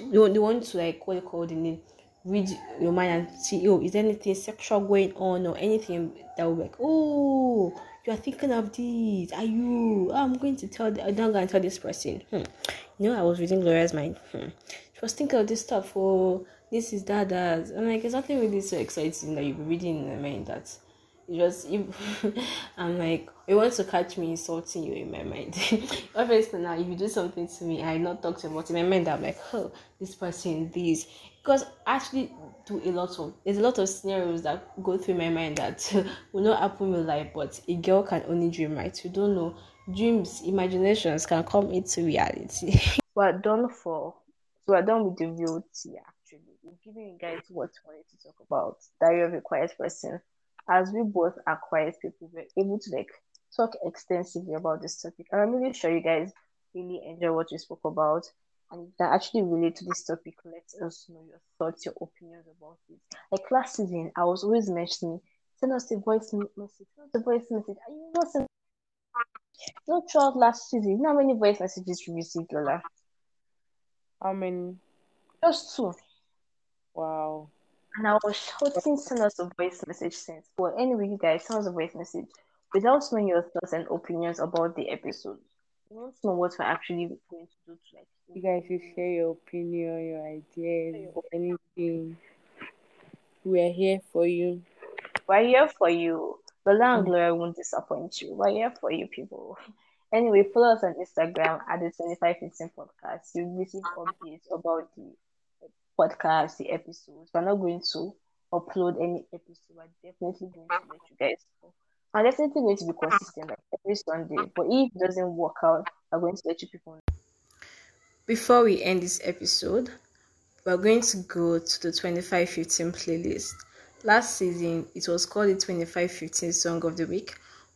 you, want to like what you call the name, read your mind and see, oh, is there anything sexual going on or anything that will be like, oh, you are thinking of this. Are you? Oh, I'm going to tell. I'm not going to tell this person. Hmm. You know, I was reading Gloria's mind. Hmm. She was thinking of this stuff. Oh, this is that that. I'm like, it's nothing really so exciting that you'll be reading in the mind that you just if I'm like you want to catch me insulting you in my mind. Obviously now if you do something to me I not talk to you about in my mind I'm like, oh this person this. Because actually do a lot of there's a lot of scenarios that go through my mind that will not happen in real life but a girl can only dream right? You don't know. Dreams imaginations can come into reality. We're done for. So we're done with the real giving you guys what we wanted to talk about diary of a quiet person as we both are quiet people, we're able to like talk extensively about this topic. And I'm really sure you guys really enjoy what we spoke about and you can actually relate to this topic. Let us know your thoughts, your opinions about it. Like last season, I was always mentioning send us a voice message, send us a voice message. And you know, send not throughout last season, you know how many voice messages you received, Lola? How many? Just two. Wow. And I was shouting, send us a voice message since. But anyway, you guys, send us a voice message without knowing your thoughts and opinions about the episode. We want to know what we're actually going to do to like. You guys should share your opinion, your ideas, or anything. We're here for you. We're here for you. The and mm. Gloria won't disappoint you. We're here for you, people. Anyway, follow us on Instagram at the 2515 podcast. You'll receive updates about the podcast, the episodes. We're not going to upload any episode. We're definitely going to let you guys know. I'm definitely going to be consistent like every Sunday. But if it doesn't work out, I'm going to let you people know. Before we end this episode, we're going to go to the 2515 playlist. Last season, it was called the 2515 Song of the Week,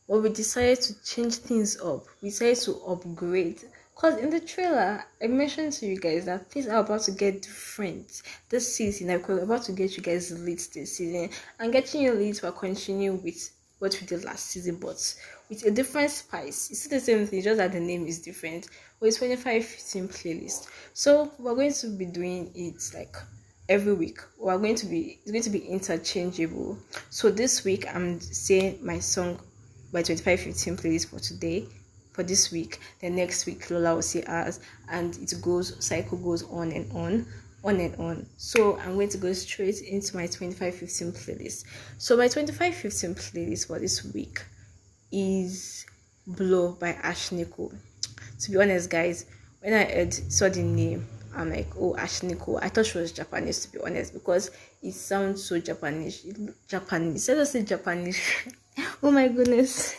but we decided to change things up. We decided to upgrade Because in the trailer, I mentioned to you guys that things are about to get different this season. We're about to get you guys lit this season, and getting you lit will continue with what we did last season, but with a different spice. It's the same thing, just that the name is different. But it's 25 15 playlist. So we're going to be doing it like every week. We're going to be it's going to be interchangeable. So this week I'm saying my song by 2515 playlist for today for this week. The next week Lola will say ours and it goes cycle goes on and on on and on. So I'm going to go straight into my 2515 playlist. So my 2515 playlist for this week is Blow by Ash Ashnikko. To be honest, guys, when I heard saw the name, I'm like, oh Ash Ashnikko. I thought she was Japanese to be honest, because it sounds so Japanese. Japanese. Let us say Japanese. oh my goodness.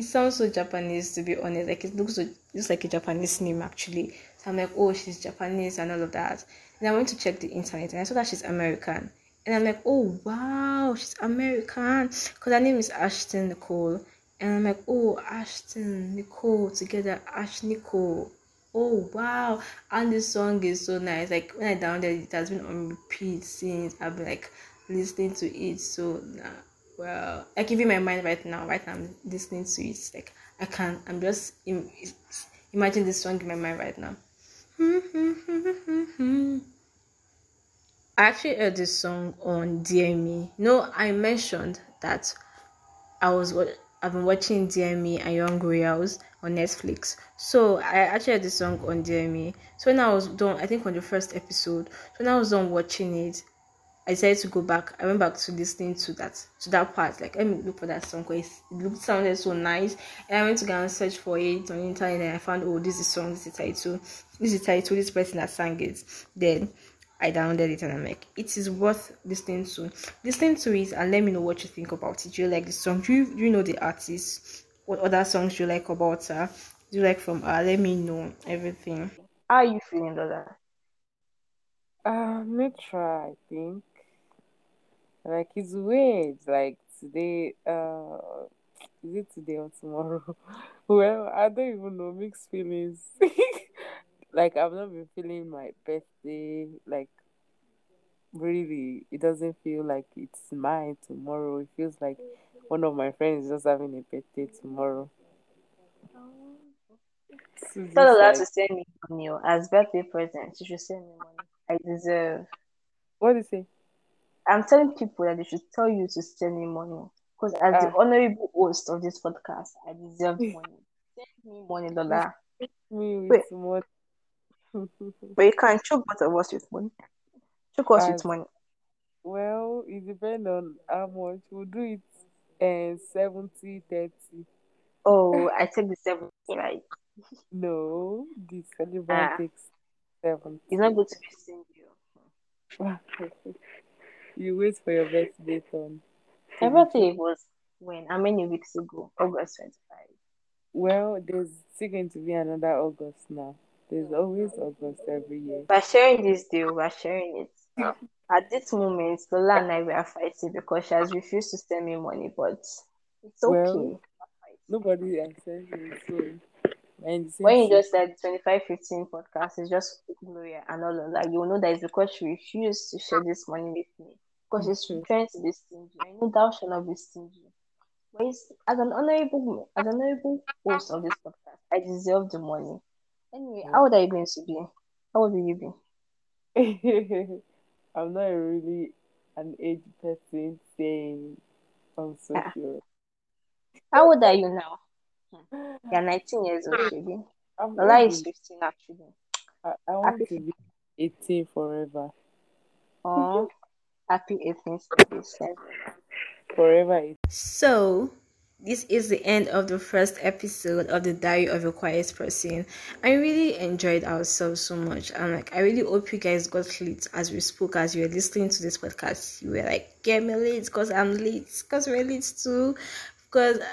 It sounds so Japanese to be honest. Like it looks so looks like a Japanese name actually. So I'm like, oh, she's Japanese and all of that. And I went to check the internet and I saw that she's American. And I'm like, oh wow, she's American. Because her name is Ashton Nicole. And I'm like, oh, Ashton Nicole together, Ash Nicole. Oh wow. And this song is so nice. Like when I downloaded it, it has been on repeat since I've been like listening to it. So nah, well, like in my mind right now, right now I'm listening to it. Like I can not I'm just Im- imagine this song in my mind right now. I actually heard this song on DME. No, I mentioned that I was I've been watching DME and Young Royals on Netflix. So I actually heard this song on DME. So when I was done, I think on the first episode, so when I was done watching it, I decided to go back. I went back to listening to that to that part. Like let me look for that song because it looked sounded so nice. And I went to go and search for it on the internet and I found oh this is song, this is title, this is title, this person that sang it. Then I downloaded it and I'm like, it is worth listening to. Listening to it and let me know what you think about it. Do you like the song? Do you, do you know the artist? What other songs do you like about her? Do you like from her? Let me know everything. How are you feeling, Lola? Uh, me try, I think. Like it's weird. Like today, uh, is it today or tomorrow? well, I don't even know. Mixed feelings. like I've not been feeling my birthday. Like really, it doesn't feel like it's mine tomorrow. It feels like one of my friends is just having a birthday tomorrow. So her like, to send me money as birthday present. She should send me money. I deserve. What do you say? I'm telling people that they should tell you to send me money. Because as the ah. honorable host of this podcast, I deserve money. Send me money, Lola. Me with Wait. money. but you can't choke both of us with money. Choke us with money. Well, it depends on how much. We'll do it and uh, 70 30. Oh, I take the 70, right? No, the celebrant ah. takes 70. It's not good to be stingy. You wait for your birthday. My birthday was when? How many weeks ago? August 25. Well, there's still going to be another August now. There's always August every year. By sharing this deal, we're sharing it. At this moment, Lola and I were fighting because she has refused to send me money, but it's okay. Well, nobody has sent me, so when you just said 2515 podcast is just Gloria and all of that, you know that it's because she refused to share this money with me. Because she's mm-hmm. trying to be stingy. I know thou shall not be stingy. But as an honorable as an honorable host of this podcast, I deserve the money. Anyway, how old are you going to be? How old will you be? I'm not really an age person saying I'm so ah. sure. How old are you now? You're 19 years old, hmm. baby. Lola is 15 actually. I, I want happy to be 18 forever. Oh, happy 18th Forever. So, this is the end of the first episode of the Diary of a Quiet Person. I really enjoyed ourselves so much. And like, I really hope you guys got lit as we spoke, as you were listening to this podcast. You were like, get me lit because I'm lit, because we're lit too. Because. Uh,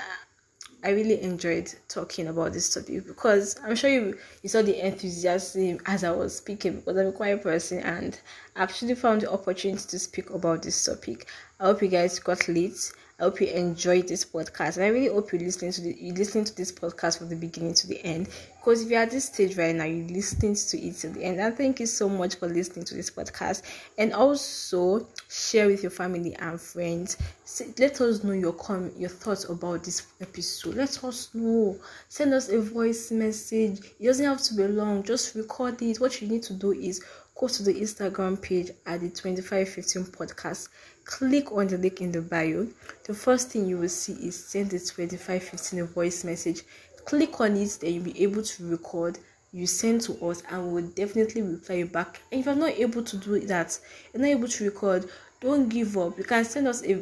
I really enjoyed talking about this topic because I'm sure you you saw the enthusiasm as I was speaking because I'm a quiet person and I actually found the opportunity to speak about this topic. I hope you guys got lit I hope you enjoyed this podcast, and I really hope you're listening to the you listening to this podcast from the beginning to the end. Because if you're at this stage right now, you're listening to it to the end. And thank you so much for listening to this podcast, and also share with your family and friends. Let us know your com your thoughts about this episode. Let us know. Send us a voice message. It doesn't have to be long. Just record it. What you need to do is go to the Instagram page at the 2515 podcast. Click on the link in the bio. The first thing you will see is send the 2515 a voice message. Click on it, then you'll be able to record. You send to us, and we'll definitely reply you back. And if you're not able to do that, you're not able to record, don't give up. You can send us a,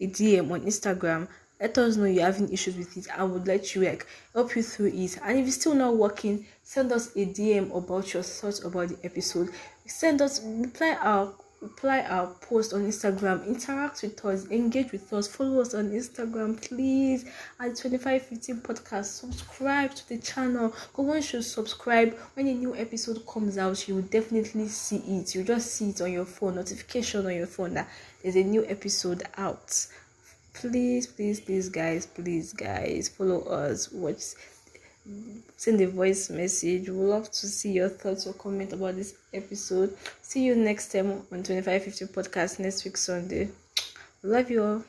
a DM on Instagram let us know you're having issues with it I would let you like help you through it and if it's still not working send us a dm about your thoughts about the episode send us reply our reply our post on instagram interact with us engage with us follow us on instagram please. At 2515 podcast subscribe to the channel. Because once you subscribe. When a new episode comes out you will definitely see it. You just see it on your phone notification on your phone that there's a new episode out. Please please please guys please guys follow us watch send a voice message. We love to see your thoughts or comment about this episode. See you next time on 2515 podcast next week sunday. Love you all